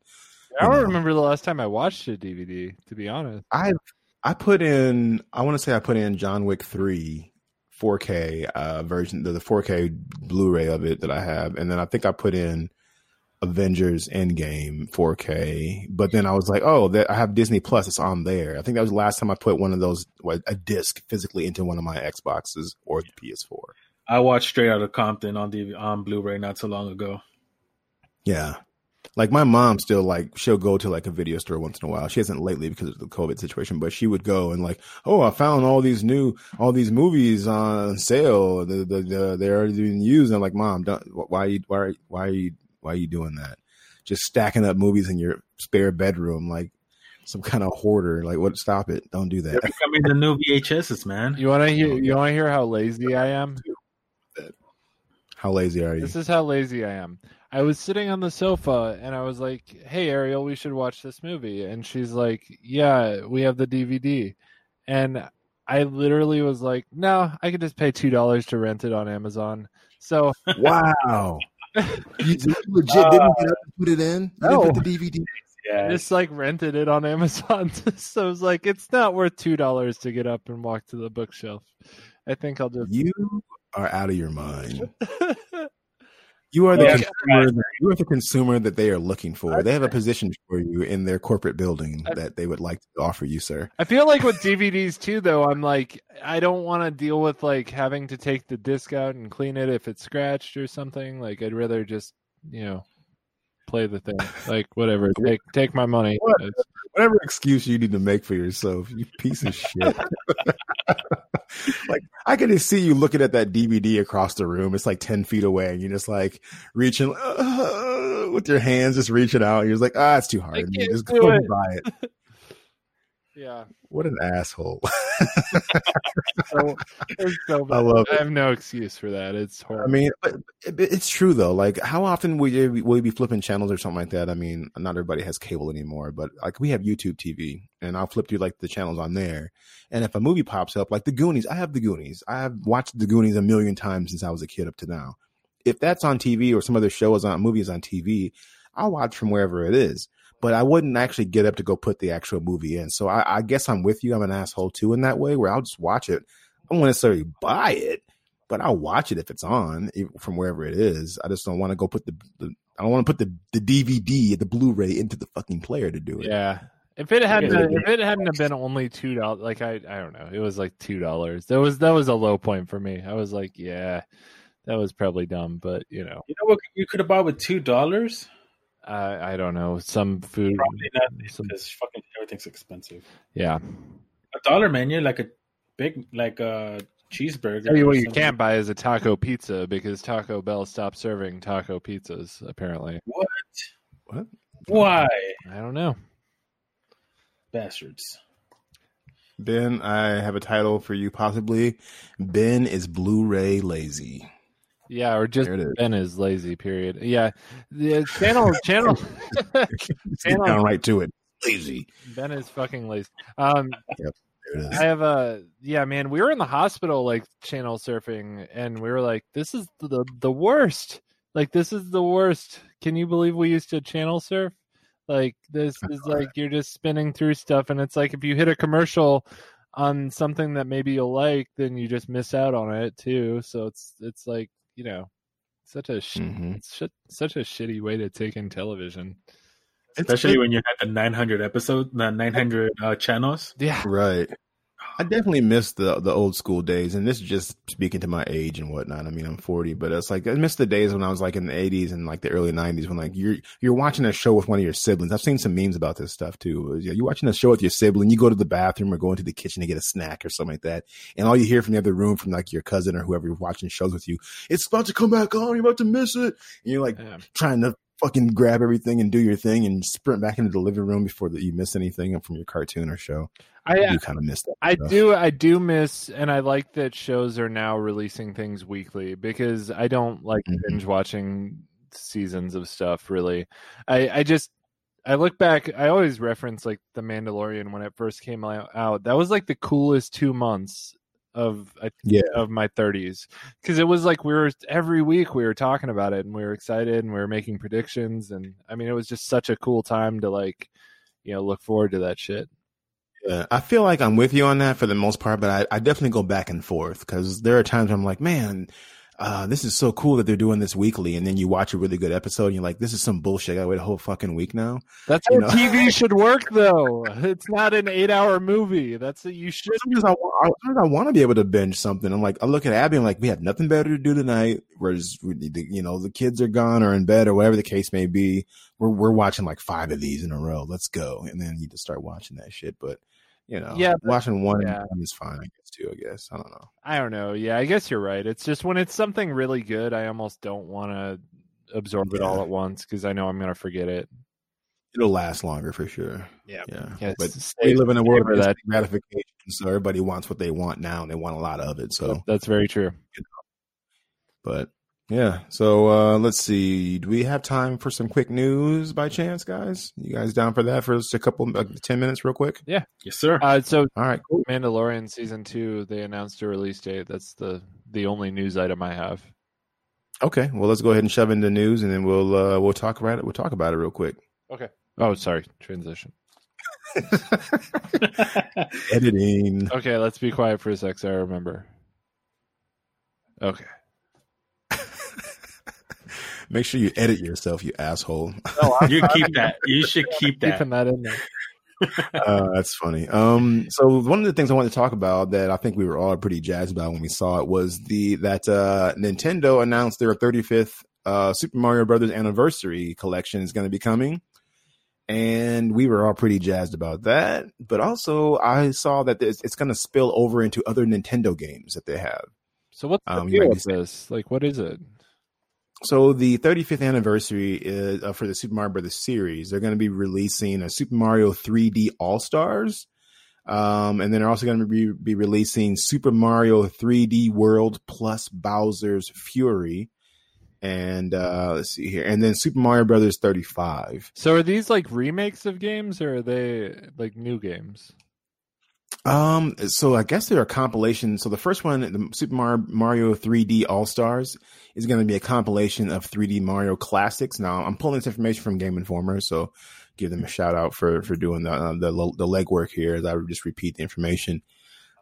I don't know. remember the last time I watched a DVD. To be honest, I I put in I want to say I put in John Wick three 4K uh, version, the, the 4K Blu-ray of it that I have, and then I think I put in Avengers Endgame 4K. But then I was like, oh, that I have Disney Plus. It's on there. I think that was the last time I put one of those a disc physically into one of my Xboxes or the PS4. I watched Straight Outta Compton on the on Blu-ray not so long ago. Yeah. Like my mom still like she'll go to like a video store once in a while. She hasn't lately because of the COVID situation, but she would go and like, oh, I found all these new all these movies on sale. The the, the they're already being used. And I'm like, mom, don't, why you why why are you why are you doing that? Just stacking up movies in your spare bedroom like some kind of hoarder. Like, what? Stop it! Don't do They're that. becoming the new VHSs, man. you want to hear? You want to hear how lazy I am? How lazy are you? This is how lazy I am. I was sitting on the sofa and I was like, "Hey Ariel, we should watch this movie." And she's like, "Yeah, we have the DVD." And I literally was like, "No, I could just pay two dollars to rent it on Amazon." So [LAUGHS] wow. You you [LAUGHS] legit didn't get up and put it in. You No. didn't put the DVD. I Yeah, just like rented it on Amazon. [LAUGHS] so I was like, "It's not worth two dollars to get up and walk to the bookshelf." I think I'll just. You are out of your mind. You are the Yeah. consumer. That, you are the consumer that they are looking for. They have a position for you in their corporate building that they would like to offer you, sir. I feel like with DVDs too, though, I'm like, I don't want to deal with like having to take the disc out and clean it if it's scratched or something. Like, I'd rather just, you know, play the thing. Like, whatever, [LAUGHS] take take my money. What? Whatever excuse you need to make for yourself, you piece of shit. [LAUGHS] like I can just see you looking at that DVD across the room. It's like ten feet away, and you're just like reaching uh, with your hands, just reaching out. And you're just like, ah, it's too hard. I to me. can't Just go it. and buy it. [LAUGHS] Yeah, What an asshole. [LAUGHS] so so. I love I have no excuse for that. It's horrible. I mean, but it- it's true though. Like, how often will you, will you be flipping channels or something like that? I mean, not everybody has cable anymore, but like we have YouTube TV, and I'll flip through like the channels on there. And if a movie pops up, like The Goonies, I have The Goonies. I have watched The Goonies a million times since I was a kid up to now. If that's on TV or some other show is on movies on TV, I'll watch from wherever it is. But I wouldn't actually get up to go put the actual movie in. So I, I guess I'm with you. I'm an asshole too in that way, where I'll just watch it. I won't necessarily buy it, but I'll watch it if it's on from wherever it is. I just don't want to go put the, the I don't want to put the, the DVD, the Blu-ray into the fucking player to do it. yeah. If it hadn't, Yeah. if it hadn't have been only two dollars, like I, I don't know, it was like two dollars. That was that was a low point for me. I was like, yeah, that was probably dumb, but you know, you know what you could have bought with two dollars? I, I don't know, some food, Probably not some, because fucking everything's expensive. yeah. A dollar menu, like a big, like a cheeseburger. Tell you what, you something. can't buy is a taco pizza because Taco Bell stopped serving taco pizzas. Apparently, What? What? Why, I don't know. bastards? Ben, I have a title for you possibly. Ben is Blu-ray lazy. Yeah, or just is. Ben is lazy. Period. Yeah, the channel [LAUGHS] channel Channel- down right to it. Lazy. Ben is fucking lazy. Um, is. I have a yeah, man. We were in the hospital like channel surfing, and we were like, "This is the the worst. Like, this is the worst." Can you believe we used to channel surf? Like, this [LAUGHS] is like you're just spinning through stuff, and it's like if you hit a commercial on something that maybe you'll like, then you just miss out on it too. So it's it's like you know, such a sh- Mhm. sh- such a shitty way to take in television. Especially when you had the 900 episode, the 900 uh, channels. Yeah, right. I definitely miss the the old school days, and this is just speaking to my age and whatnot. I mean, I'm 40, but it's like I miss the days when I was like in the 80s and like the early 90s when like you're you're watching a show with one of your siblings. I've seen some memes about this stuff too. You're watching a show with your sibling, you go to the bathroom or go into the kitchen to get a snack or something like that, and all you hear from the other room from like your cousin or whoever you're watching shows with you, it's about to come back on. You're about to miss it, and you're like yeah. trying to fucking grab everything and do your thing and sprint back into the living room before that you miss anything from your cartoon or show. I, I do kind of miss that. I stuff. do. I do miss, and I like that shows are now releasing things weekly because I don't like mm-hmm. binge watching seasons of stuff. Really, I I just I look back. I always reference like the Mandalorian when it first came out. That was like the coolest two months of yeah. of my 30s because it was like we were every week we were talking about it and we were excited and we were making predictions and I mean it was just such a cool time to like you know look forward to that shit. Yeah, I feel like I'm with you on that for the most part, but I, I definitely go back and forth because there are times I'm like, man, uh, this is so cool that they're doing this weekly. And then you watch a really good episode and you're like, this is some bullshit. I gotta wait a whole fucking week now. That's how know? TV [LAUGHS] should work though. It's not an eight hour movie. That's a, you should. Sometimes I, I, I want to be able to binge something. I'm like, I look at Abby and I'm like, we have nothing better to do tonight. Whereas, you know, the kids are gone or in bed or whatever the case may be. We're, we're watching like five of these in a row. Let's go. And then you just start watching that shit. But, you know, yeah, watching one yeah. is fine, I guess too. I guess I don't know. I don't know. Yeah, I guess you're right. It's just when it's something really good, I almost don't want to absorb yeah. it all at once because I know I'm gonna forget it. It'll last longer for sure. Yeah, yeah. yeah but we live in a world of that gratification, so everybody wants what they want now, and they want a lot of it. So that's very true. But yeah. So uh, let's see. Do we have time for some quick news by chance, guys? You guys down for that for just a couple, uh, ten minutes, real quick? Yeah. Yes, sir. Uh, so, all right. Cool. Mandalorian season two. They announced a release date. That's the the only news item I have. Okay. Well, let's go ahead and shove in the news, and then we'll uh, we'll talk about it. We'll talk about it real quick. Okay. Oh, sorry. Transition. [LAUGHS] Editing. Okay, let's be quiet for a sec. So I remember. Okay. Make sure you edit yourself, you asshole. No, you keep that. You should [LAUGHS] keep that. Keeping that in there. [LAUGHS] uh, that's funny. Um, so one of the things I wanted to talk about that I think we were all pretty jazzed about when we saw it was the that uh, Nintendo announced their 35th uh, Super Mario Brothers Anniversary Collection is going to be coming, and we were all pretty jazzed about that. But also, I saw that it's, it's going to spill over into other Nintendo games that they have. So what's the um, deal with this? Like, what is it? So the 35th anniversary is uh, for the Super Mario Brothers series. They're going to be releasing a Super Mario 3D All Stars, um, and then they're also going to be, be releasing Super Mario 3D World plus Bowser's Fury. And uh, let's see here, and then Super Mario Brothers 35. So are these like remakes of games, or are they like new games? Um, so I guess they're a compilation. So the first one, the Super Mario 3D All Stars, is going to be a compilation of 3D Mario classics. Now I'm pulling this information from Game Informer, so give them a shout out for for doing the uh, the, the legwork here. As I would just repeat the information.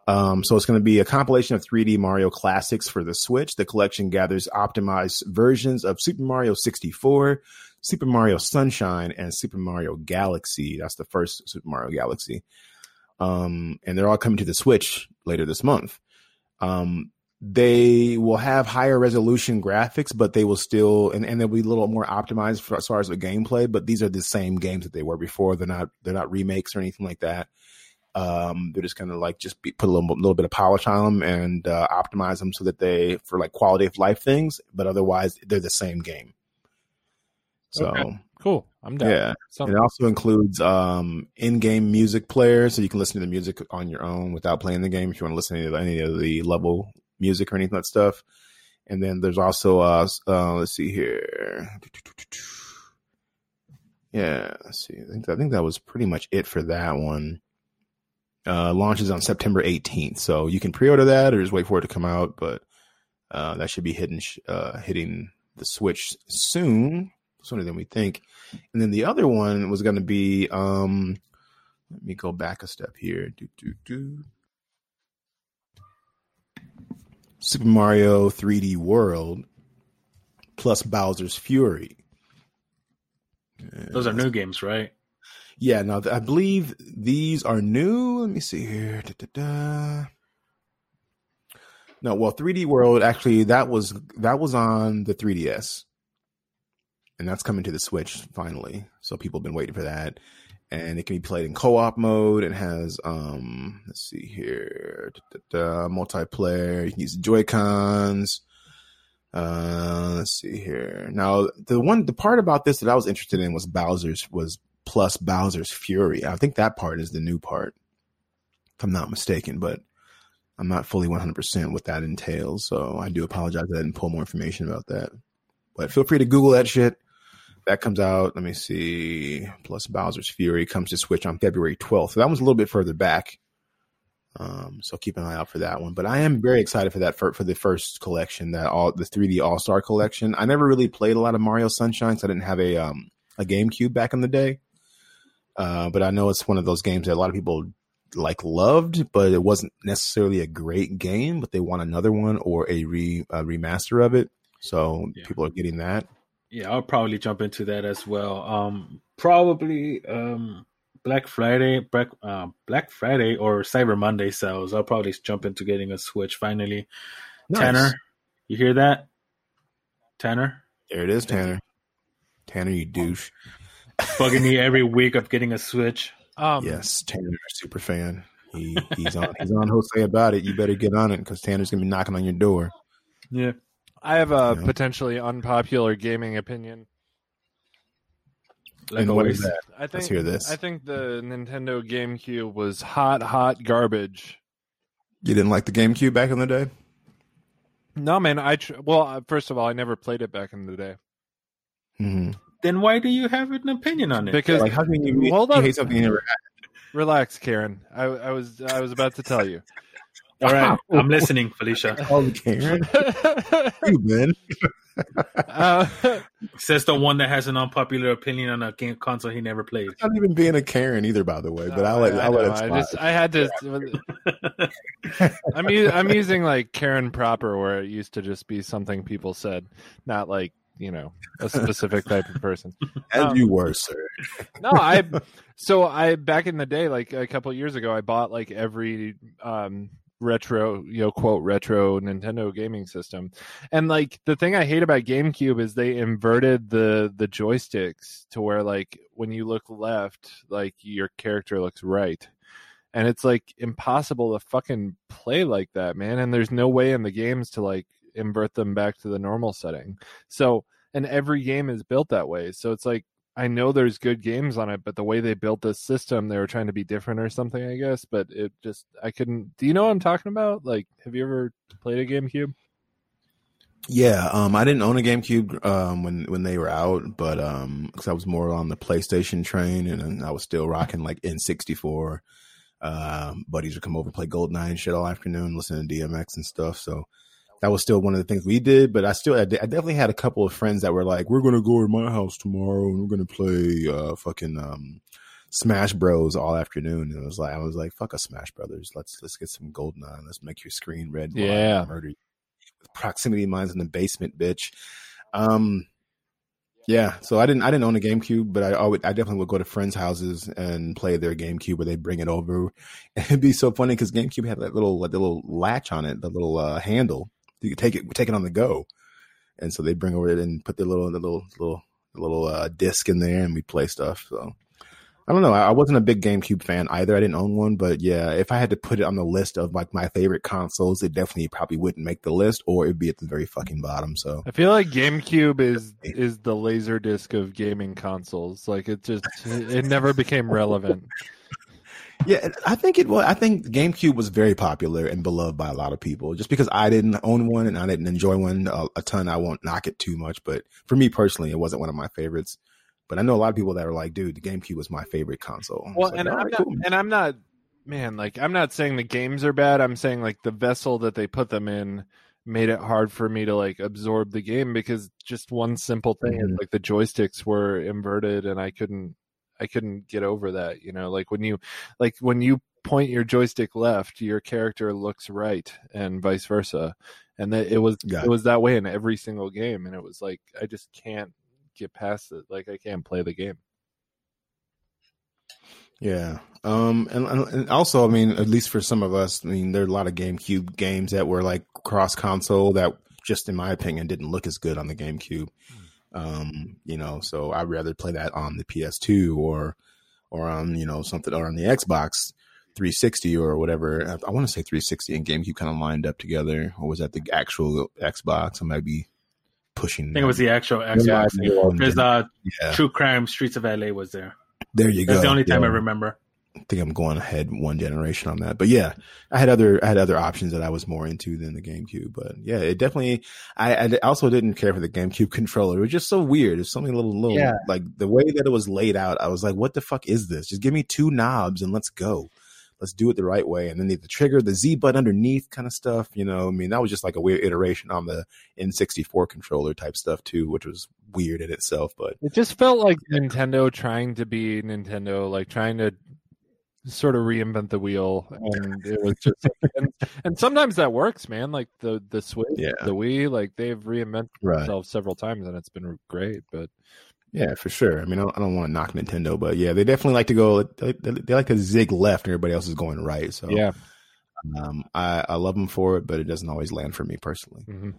Um, so it's going to be a compilation of 3D Mario classics for the Switch. The collection gathers optimized versions of Super Mario 64, Super Mario Sunshine, and Super Mario Galaxy. That's the first Super Mario Galaxy. Um, and they're all coming to the Switch later this month. Um, they will have higher resolution graphics, but they will still and, and they'll be a little more optimized for, as far as the gameplay. But these are the same games that they were before. They're not they're not remakes or anything like that. Um, they're just kind of like just be, put a little, little bit of polish on them and uh, optimize them so that they for like quality of life things. But otherwise, they're the same game. So. Okay. Cool. I'm down. Yeah. Something. It also includes um, in-game music player, so you can listen to the music on your own without playing the game if you want to listen to any of the level music or anything that stuff. And then there's also uh, uh let's see here. Yeah, let's see. I think, I think that was pretty much it for that one. Uh, launches on September 18th, so you can pre-order that or just wait for it to come out. But uh, that should be hitting uh, hitting the Switch soon sooner than we think. And then the other one was going to be, um, let me go back a step here. Do, do, do. Super Mario 3D World plus Bowser's Fury. Those are new games, right? Yeah, now I believe these are new. Let me see here. Da-da-da. No, well, 3D World actually that was that was on the 3DS, and that's coming to the Switch finally. So people have been waiting for that, and it can be played in co-op mode. It has um, let's see here, da-da-da, multiplayer. You can use Joy Cons. Uh, let's see here. Now, the one, the part about this that I was interested in was Bowser's was plus Bowser's Fury. I think that part is the new part, if I'm not mistaken. But I'm not fully 100% what that entails. So I do apologize that I didn't pull more information about that. But feel free to Google that shit. That comes out, let me see, plus Bowser's Fury comes to Switch on February 12th. So that one's a little bit further back. Um, so keep an eye out for that one. But I am very excited for that for, for the first collection, that all the 3D All Star collection. I never really played a lot of Mario Sunshine because I didn't have a um a GameCube back in the day. Uh, but I know it's one of those games that a lot of people like loved, but it wasn't necessarily a great game. But they want another one or a re a remaster of it, so Yeah. people are getting that. Yeah, I'll probably jump into that as well. Um, probably um, Black Friday, Black uh, Black Friday or Cyber Monday sales. I'll probably jump into getting a Switch finally. Nice. Tanner, you hear that? Tanner, there it is, Tanner. Tanner, you douche. bugging me every week of getting a Switch. Um, yes, Tanner, super fan. He he's on he's on Jose about it. You better get on it because Tanner's gonna be knocking on your door. Yeah, I have a Yeah. potentially unpopular gaming opinion. like and what always. is that? I think Let's hear this. I think the Nintendo GameCube was hot, hot garbage. You didn't like the GameCube back in the day? No, man. I tr- well, uh, first of all, I never played it back in the day Mm-hmm. Then why do you have an opinion on it? because Like, how can you, Hold you on. hate something you never had? relax, Karen. I, I was I was about to tell you. All right, I'm listening, Felicia. had? Oh, Karen, you man. uh, [LAUGHS] Says the one that has an unpopular opinion on a game console he never played. Not even being a Karen either, by the way. But I'll let I, I'll let I just I had to. [LAUGHS] I'm u- I'm using like Karen proper, where it used to just be something people said, not like you know a specific type of person. As um, you were, sir. No, I so I back in the day, like a couple years ago, I bought like every um retro, you know, quote retro Nintendo gaming system. And like the thing I hate about GameCube is they inverted the the joysticks to where like when you look left, like your character looks right. And it's like impossible to fucking play like that, man. And there's no way in the games to like invert them back to the normal setting. So, and every game is built that way. So it's like I know there's good games on it, but the way they built this system, they were trying to be different or something, I guess. But it just, I couldn't. Do you know what I'm talking about? Like, have you ever played a GameCube? Yeah, um, I didn't own a GameCube um, when when they were out, but um, because I was more on the PlayStation train, and, I was still rocking like N64. Um, buddies would come over, play GoldenEye and shit all afternoon, listen to DMX and stuff. So that was still one of the things we did. But I still, I, definitely had a couple of friends that were like, "We're gonna go to my house tomorrow, and we're gonna play uh, fucking um, Smash Bros all afternoon." And it was like, I was like, "Fuck a Smash Brothers, let's let's get some GoldenEye, let's make your screen red, Yeah. murder you." proximity mines in the basement, bitch. Um, yeah. So I didn't, I didn't own a GameCube, but I always, I definitely would go to friends' houses and play their GameCube, where they bring it over. [LAUGHS] It'd be so funny because GameCube had that little, that little latch on it, the little uh, handle. You could take it, take it on the go, and so they bring over it and put their little, the little, little, little uh, disc in there, and we play stuff. So. I don't know. I I wasn't a big GameCube fan either. I didn't own one, but yeah, if I had to put it on the list of like my favorite consoles, it definitely probably wouldn't make the list, or it'd be at the very fucking bottom. So I feel like GameCube is is the laser disc of gaming consoles. Like it just, it never became relevant. [LAUGHS] yeah, I think it was. I think GameCube was very popular and beloved by a lot of people. Just because I didn't own one and I didn't enjoy one a, a ton, I won't knock it too much. But for me personally, it wasn't one of my favorites. But I know a lot of people that are like, "Dude, the GameCube was my favorite console." Well, like, and I'm right, not, cool. and I'm not, man. Like I'm not saying the games are bad. I'm saying like the vessel that they put them in made it hard for me to like absorb the game because just one simple thing is Mhm. like the joysticks were inverted and I couldn't, I couldn't get over that. You know, like when you, like when you point your joystick left, your character looks right, and vice versa. And that it was Got it was that way in every single game, and it was like I just can't get past it. Like I can't play the game. Yeah. Um, and, and also, I mean, at least for some of us, I mean, there are a lot of GameCube games that were like cross console that just in my opinion didn't look as good on the GameCube. Um, you know, so I'd rather play that on the PS2 or, or on, you know, something or on the Xbox 360 or whatever. I want to say 360 and GameCube kind of lined up together, or was that the actual Xbox? I might be pushing. I think it was the actual Xbox. Because uh, yeah. True Crime Streets of LA was there. There you go. That's the only time yeah. I remember. Think I'm going ahead one generation on that. But yeah, I had other I had other options that I was more into than the GameCube. But yeah, it definitely. I, I also didn't care for the GameCube [LAUGHS] controller. It was just so weird. It's something a little little yeah. like the way that it was laid out. I was like, what the fuck is this? Just give me two knobs and let's go. Let's do it the right way. And then the, the trigger, the Z button underneath, kind of stuff. You know, I mean, that was just like a weird iteration on the N64 controller type stuff too, which was weird in itself. But it just felt like Nintendo trying to be Nintendo, like trying to sort of reinvent the wheel and it was just and, and, sometimes that works man like the the switch yeah. the wii like they've reinvented right. themselves several times and it's been great but yeah for sure i mean i don't, I don't want to knock nintendo but yeah they definitely like to go they, they, like to zig left and everybody else is going right so yeah um i i love them for it but it doesn't always land for me personally mm-hmm.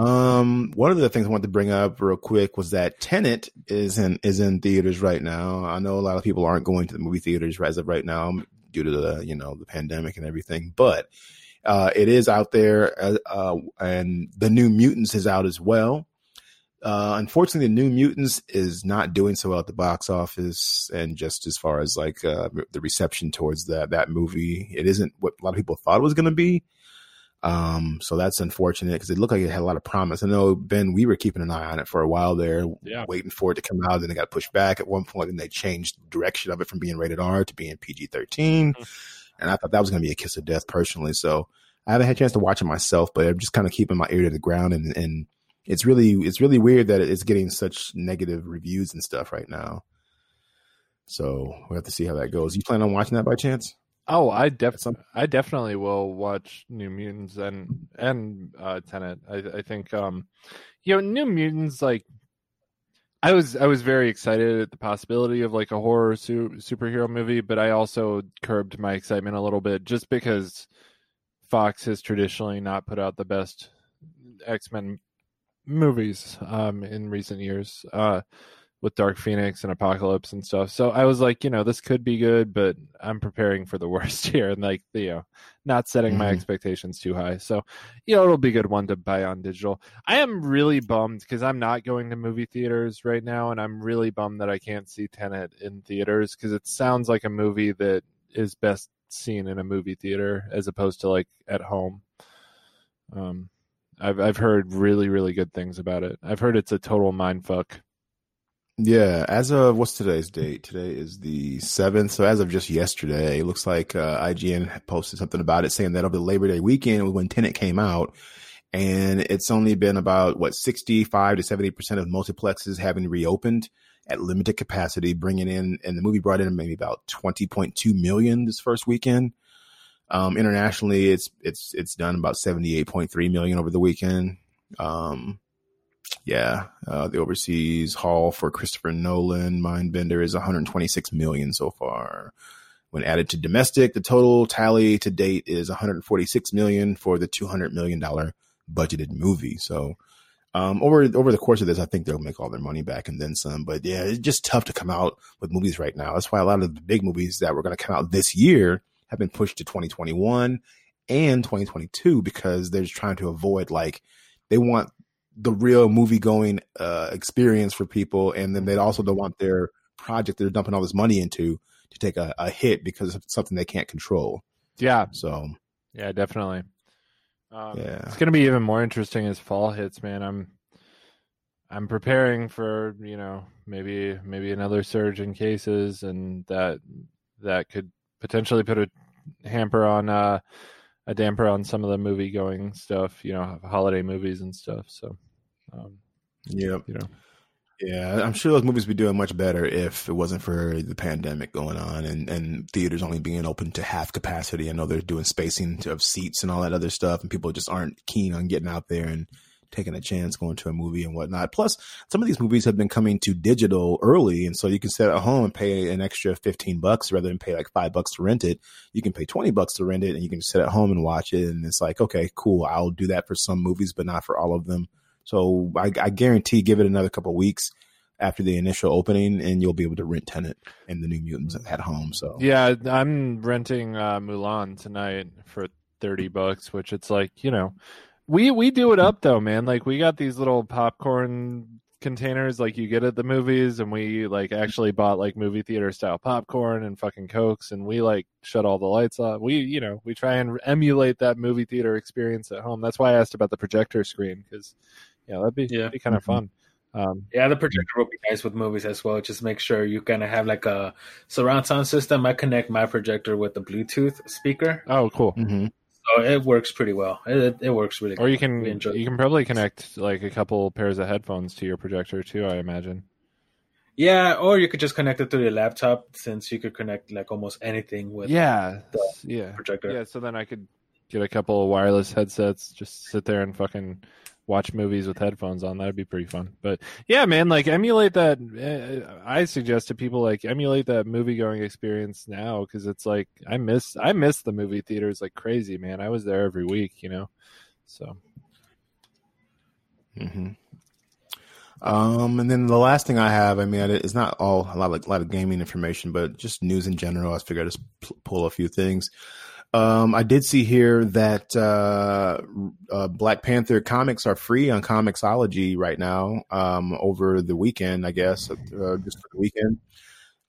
Um, one of the things I wanted to bring up real quick was that Tenet is in is in theaters right now. I know a lot of people aren't going to the movie theaters as of right now due to the you know the pandemic and everything, but uh, it is out there, uh, uh, and the New Mutants is out as well. Uh, unfortunately, the New Mutants is not doing so well at the box office, and just as far as like uh, the reception towards that that movie, it isn't what a lot of people thought it was going to be. Um, so that's unfortunate because it looked like it had a lot of promise. I know Ben, we were keeping an eye on it for a while there, yeah. waiting for it to come out. Then it got pushed back at one point, and they changed the direction of it from being rated R to being PG 13. Mm-hmm. And I thought that was going to be a kiss of death personally. So I haven't had a chance to watch it myself, but I'm just kind of keeping my ear to the ground. And, and it's really, it's really weird that it's getting such negative reviews and stuff right now. So we have to see how that goes. You plan on watching that by chance? Oh, I definitely, I definitely will watch New Mutants and and uh, Tenet. I, I think, um, you know, New Mutants. Like, I was I was very excited at the possibility of like a horror su- superhero movie, but I also curbed my excitement a little bit just because Fox has traditionally not put out the best X Men movies um, in recent years. Uh, with Dark Phoenix and Apocalypse and stuff. So I was like, you know, this could be good, but I'm preparing for the [LAUGHS] worst here and like, you know, not setting mm-hmm. my expectations too high. So, you know, it'll be a good one to buy on digital. I am really bummed because I'm not going to movie theaters right now, and I'm really bummed that I can't see Tenet in theaters because it sounds like a movie that is best seen in a movie theater as opposed to like at home. Um, I've I've heard really really good things about it. I've heard it's a total mind fuck. Yeah, as of what's today's date? Today is the seventh. So as of just yesterday, it looks like uh, IGN posted something about it, saying that over the Labor Day weekend when Tenet came out, and it's only been about what sixty-five to seventy percent of multiplexes having reopened at limited capacity, bringing in, and the movie brought in maybe about twenty point two million this first weekend. Um, internationally, it's it's it's done about seventy-eight point three million over the weekend. Um, yeah, uh, the overseas haul for Christopher Nolan Mindbender is 126 million so far. When added to domestic, the total tally to date is 146 million for the 200 million dollar budgeted movie. So, um, over over the course of this, I think they'll make all their money back and then some. But yeah, it's just tough to come out with movies right now. That's why a lot of the big movies that were going to come out this year have been pushed to 2021 and 2022 because they're just trying to avoid like they want the real movie going uh, experience for people, and then they also don't want their project they're dumping all this money into to take a, a hit because of something they can't control. Yeah. So. Yeah, definitely. Um, yeah, it's gonna be even more interesting as fall hits, man. I'm I'm preparing for you know maybe maybe another surge in cases, and that that could potentially put a hamper on uh, a damper on some of the movie going stuff, you know, holiday movies and stuff. So um, yeah, you know, yeah, I'm sure those movies would be doing much better if it wasn't for the pandemic going on and, and theaters only being open to half capacity. I know they're doing spacing of seats and all that other stuff, and people just aren't keen on getting out there and taking a chance going to a movie and whatnot. Plus, some of these movies have been coming to digital early, and so you can sit at home and pay an extra fifteen bucks rather than pay like five bucks to rent it. You can pay twenty bucks to rent it, and you can sit at home and watch it. And it's like, okay, cool, I'll do that for some movies, but not for all of them. So I, I guarantee, give it another couple weeks after the initial opening, and you'll be able to rent Tenet and the New Mutants at home. So Yeah, I'm renting uh, Mulan tonight for thirty bucks, which it's like you know, we we do it up though, man. Like we got these little popcorn containers like you get at the movies and we like actually bought like movie theater style popcorn and fucking cokes and we like shut all the lights off we you know we try and emulate that movie theater experience at home that's why i asked about the projector screen because yeah that'd be, Yeah. be kind of Mhm. fun um Yeah, the projector will be nice with movies as well. Just make sure you kind of have like a surround sound system. I connect my projector with the Bluetooth speaker, oh cool Mhm. So it works pretty well. It, it, works really. or you can you can probably connect like a couple pairs of headphones to your projector too i imagine yeah, or you could just connect it to your laptop since you could connect like almost anything with yeah the yeah projector. Yeah, so then I could get a couple of wireless headsets, just sit there and fucking watch movies with headphones on. That'd be pretty fun. But yeah, man, like emulate that. Uh, I suggest to people like emulate that movie going experience now because it's like I miss I miss the movie theaters like crazy, man. I was there every week, you know. So hmm Um, and then the last thing I have, I mean, it's not all a lot of a lot of gaming information, but just news in general. I figured I'd just pull a few things. Um, I did see here that uh, uh, Black Panther comics are free on Comixology right now. Um, over the weekend, I guess, uh, just for the weekend.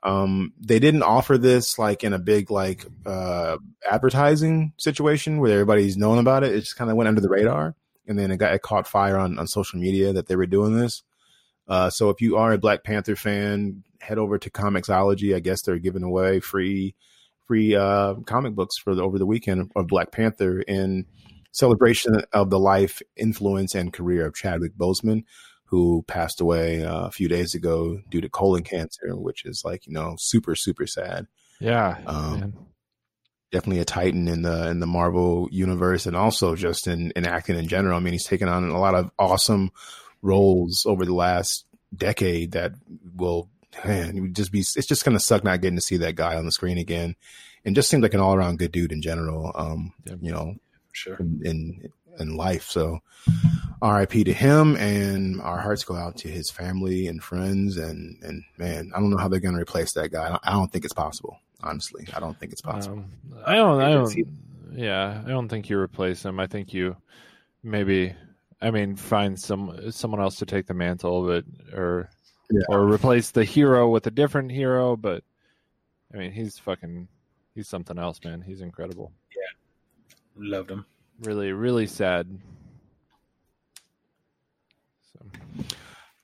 Um, they didn't offer this like in a big like uh, advertising situation where everybody's known about it. It just kind of went under the radar, and then it got it caught fire on on social media that they were doing this. Uh, so if you are a Black Panther fan, head over to Comixology. I guess they're giving away free free uh, comic books for the, over the weekend of Black Panther in celebration of the life, influence, and career of Chadwick Boseman, who passed away uh, a few days ago due to colon cancer, which is like you know super super sad. yeah, Um. Definitely a titan in the in the Marvel universe, and also just in in acting in general. I mean, he's taken on a lot of awesome roles over the last decade that will man, it would just be it's just gonna suck not getting to see that guy on the screen again. And just seems like an all around good dude in general. Um, Yeah. you know, sure. in, in in life. So RIP to him and our hearts go out to his family and friends and and man, I don't know how they're gonna replace that guy. I don't, I don't think it's possible. Honestly. I don't think it's possible. Um, I don't. I don't. Yeah, I don't think you replace him. I think you maybe. I mean, find some someone else to take the mantle, but or Yeah. or replace the hero with a different hero. But I mean, he's fucking. He's something else, man. He's incredible. Yeah, loved him. Really, really sad. So,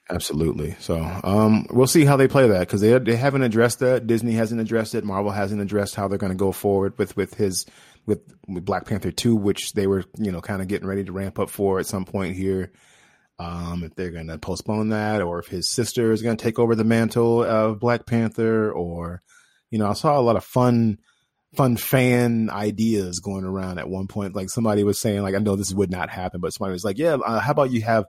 Absolutely. So um, we'll see how they play that because they they haven't addressed that. Disney hasn't addressed it. Marvel hasn't addressed how they're going to go forward with with his with, with Black Panther two, which they were you know kind of getting ready to ramp up for at some point here. Um, if they're going to postpone that, or if his sister is going to take over the mantle of Black Panther, or you know, I saw a lot of fun fun fan ideas going around at one point. Like somebody was saying, like I know this would not happen, but somebody was like, yeah, uh, how about you have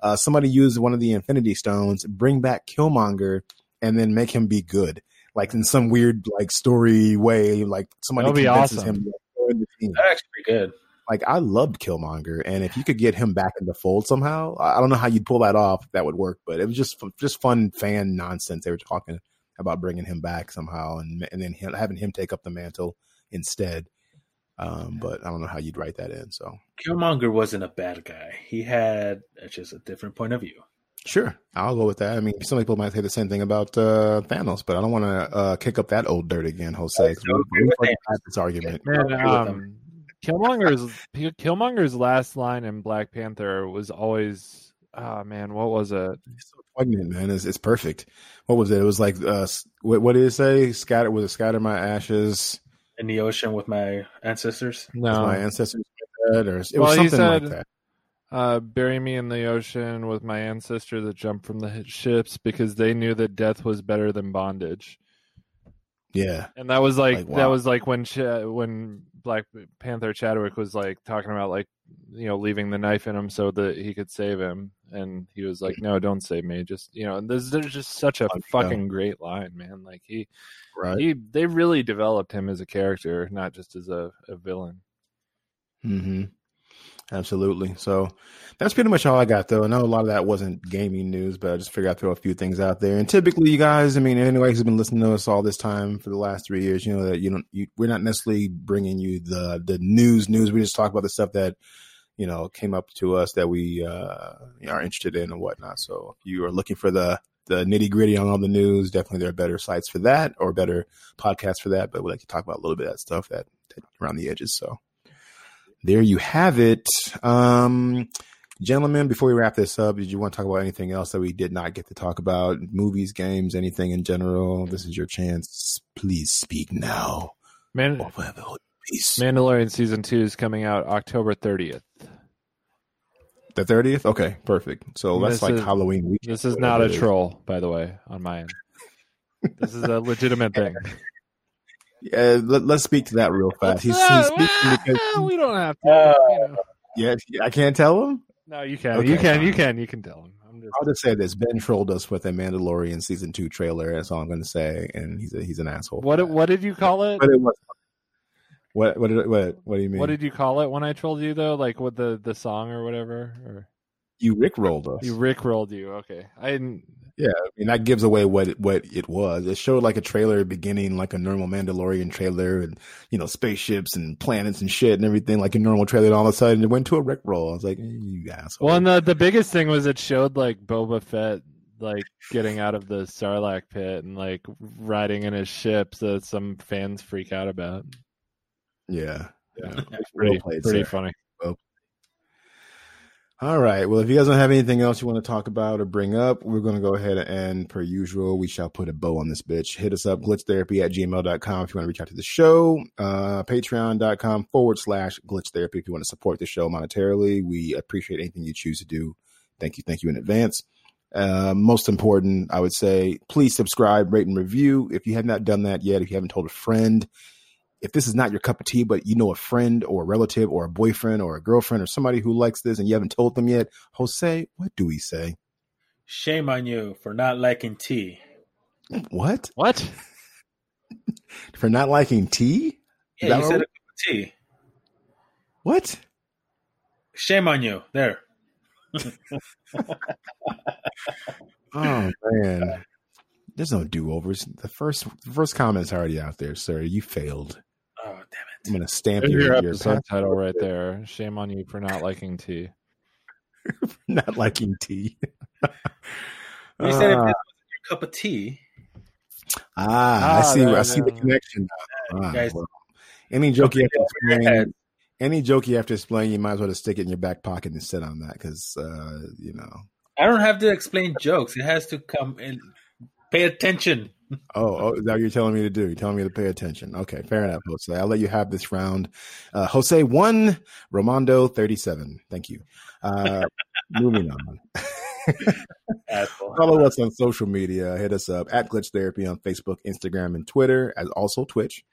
uh, somebody use one of the Infinity Stones, bring back Killmonger, and then make him be good, like in some weird like story way. Like somebody That would be convinces awesome. him. to join the actually pretty good. Like I loved Killmonger, and if you could get him back in the fold somehow, I I don't know how you'd pull that off. That would work, but it was just just fun fan nonsense. They were talking about bringing him back somehow, and and then him, having him take up the mantle instead. Um, but I don't know how you'd write that in. So Killmonger wasn't a bad guy. He had uh, just a different point of view. Sure, I'll go with that. I mean, some people might say the same thing about uh, Thanos, but I don't want to uh, kick up that old dirt again, Jose. I we- agree we had this argument. man, um, Killmonger's Killmonger's last line in Black Panther was always, ah, man, what was it? It's so poignant, man. It's, it's perfect. What was it? It was like, uh, what, what did it say? Scatter was it scatter my ashes In the ocean with my ancestors. as No, my ancestors said, or it was Well, he something like that. uh, bury me in the ocean with my ancestor that jumped from the ships because they knew that death was better than bondage. Yeah, And that was like, Like, that was like when Ch- when Black Panther Chadwick was like talking about like you know leaving the knife in him so that he could save him, and he was like, "No, don't save me." Just you know, and this, there's just such a fucking great line, man. Like he, Right. he, they really developed him as a character, not just as a, a villain. hmm Absolutely. So that's pretty much all I got, though. I know a lot of that wasn't gaming news, but I just figured I'd throw a few things out there. And typically, you guys, I mean, anybody who's been listening to us all this time for the last three years, you know that you don't, you, we're not necessarily bringing you the the news. News. We just talk about the stuff that you know came up to us that we uh, are interested in and whatnot. So if you are looking for the the nitty gritty on all the news, definitely there are better sites for that or better podcasts for that. But we like to talk about a little bit of that stuff that, that around the edges. So there you have it. Um, gentlemen, before we wrap this up, did you want to talk about anything else that we did not get to talk about? Movies, games, anything in general? This is your chance. Please speak now. Man, Or whatever hold peace. Mandalorian season two is coming out October 30th. The 30th? Okay, perfect. So that's like is- Halloween week. This is not a troll, by the way, on my end. This is a legitimate [LAUGHS] thing. Yeah, let, us speak to that real fast. He's, he's speaking because, we don't have to. you uh, know. yeah, I can't tell him. No, you can. Okay, you can. You can. You can tell him. I'm just. I'll just say this: Ben trolled us with a Mandalorian season two trailer. That's all I'm going to say, and he's a, he's an asshole. What? What did you call it? But it was. What what did, what what do you mean? What did you call it when I trolled you though? Like with the the song or whatever? Or you Rick rolled us? you Rick rolled you? Okay, I didn't. yeah, I mean that gives away what it, what it was. It showed like a trailer beginning like a normal Mandalorian trailer, and you know spaceships and planets and shit and everything like a normal trailer. And all of a sudden, it went to a Rick roll. I was like, eh, you asshole. Well, and the the biggest thing was it showed like Boba Fett like getting out of the Sarlacc pit and like riding in his ship that some fans freak out about. yeah, Yeah, [LAUGHS] Well pretty played, pretty sir. funny. All right. Well, if you guys don't have anything else you want to talk about or bring up, we're going to go ahead and, per usual, we shall put a bow on this bitch. Hit us up, glitchtherapy at gmail.com if you want to reach out to the show. Uh, Patreon.com forward slash glitchtherapy if you want to support the show monetarily. We appreciate anything you choose to do. Thank you. Thank you in advance. Uh, most important, I would say, please subscribe, rate, and review. If you have not done that yet, if you haven't told a friend, if this is not your cup of tea, but you know a friend or a relative or a boyfriend or a girlfriend or somebody who likes this and you haven't told them yet, Jose, what do we say? Shame on you for not liking tea. What? What? [LAUGHS] For not liking tea? Yeah, you what- said a cup of tea. What? Shame on you. There. [LAUGHS] Oh man. There's no do overs. The first the first comment's already out there, sir. You failed. Oh damn I'm gonna stamp There's your, your your title right there. Shame on you for not liking tea. [LAUGHS] not liking tea. it! [LAUGHS] You said if Ah, this wasn't your cup of tea, ah, I Ah, see. there I you see the connection. now. you Ah, guys- well, any joke you have to explain, any joke you have to explain, you might as well just stick it in your back pocket and sit on that because uh, you know. I don't have to explain jokes. It has to come and pay attention. Oh, oh, is that what you're telling me to do? You're telling me to pay attention. Okay, fair enough, Jose. I'll let you have this round. Uh, Jose one, Romando thirty seven. Thank you. Uh, moving on. Follow us on social media. Hit us up at Glitch Therapy on Facebook, Instagram, and Twitter, as also Twitch.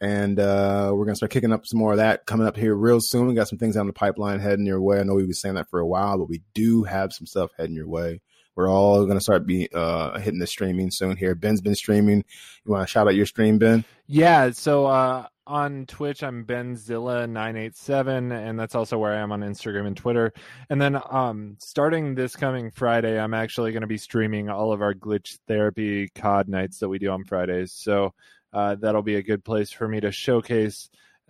And uh, we're gonna start kicking up some more of that coming up here real soon. We got some things down the pipeline heading your way. I know we've been saying that for a while, but we do have some stuff heading your way. We're all gonna start be uh, hitting the streaming soon. Here, Ben's been streaming. You want to shout out your stream, Ben? Yeah, so uh, on Twitch, I'm Benzilla987, and that's also where I am on Instagram and Twitter. And then um, starting this coming Friday, I'm actually going to be streaming all of our glitch therapy COD nights that we do on Fridays. So uh, that'll be a good place for me to showcase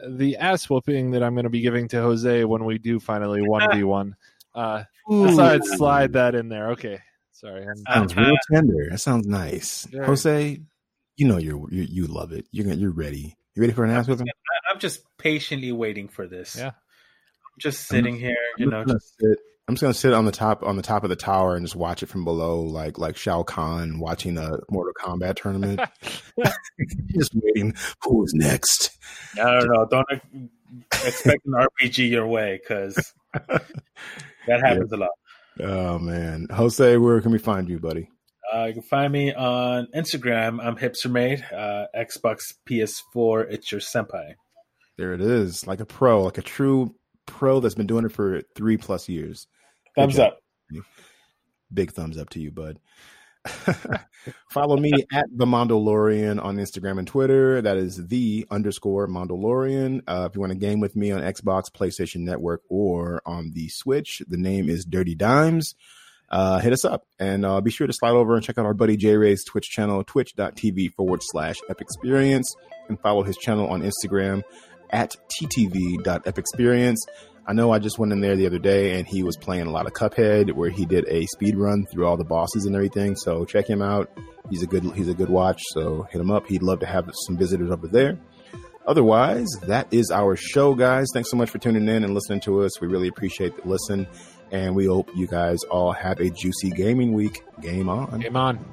the ass whooping that I'm going to be giving to Jose when we do finally [LAUGHS] 1v1. Uh, I thought I'd slide that in there. Okay. Sorry. I'm, Sounds real tender. That sounds nice. Yeah. Jose, you know you're you, you love it. You're you're ready. You ready for an ass whipping? I- I'm just patiently waiting for this. Yeah. I'm just sitting here, you I'm know, just gonna sit- I'm just gonna sit on the top on the top of the tower and just watch it from below, like like Shao Kahn watching a Mortal Kombat tournament, [LAUGHS] [LAUGHS] just waiting. Who's next? I don't know. Don't expect an RPG your way because [LAUGHS] that happens a lot. Oh man, Jose, where can we find you, buddy? Uh, you can find me on Instagram. I'm HipsterMade. Uh, Xbox, PS4. It's your senpai. There it is, like a pro, like a true pro that's been doing it for three plus years. Thumbs up. Big thumbs up to you, bud. [LAUGHS] Follow me at the Mondolorian on Instagram and Twitter. That is the underscore Mondolorian. Uh, if you want to game with me on Xbox, PlayStation Network, or on the Switch, the name is Dirty Dimes. Uh, hit us up and uh, be sure to slide over and check out our buddy J Ray's Twitch channel, twitch.tv forward slash epexperience, and follow his channel on Instagram at ttv.epexperience. I know I just went in there the other day and he was playing a lot of Cuphead where he did a speed run through all the bosses and everything. So check him out. He's a good he's a good watch. So hit him up. He'd love to have some visitors over there. Otherwise, that is our show, guys. Thanks so much for tuning in and listening to us. We really appreciate the listen. And we hope you guys all have a juicy gaming week. Game on. Game on.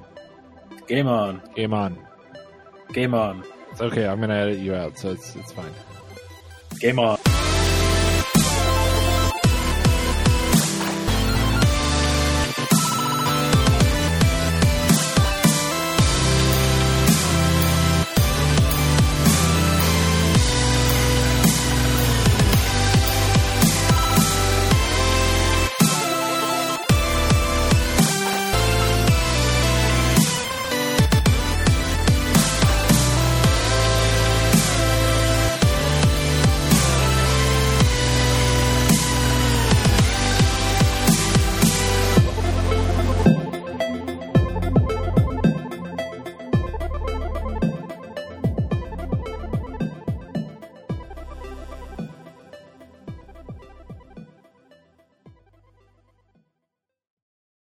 Game on. Game on. Game on. It's okay. I'm gonna edit you out, so it's it's fine. Game on.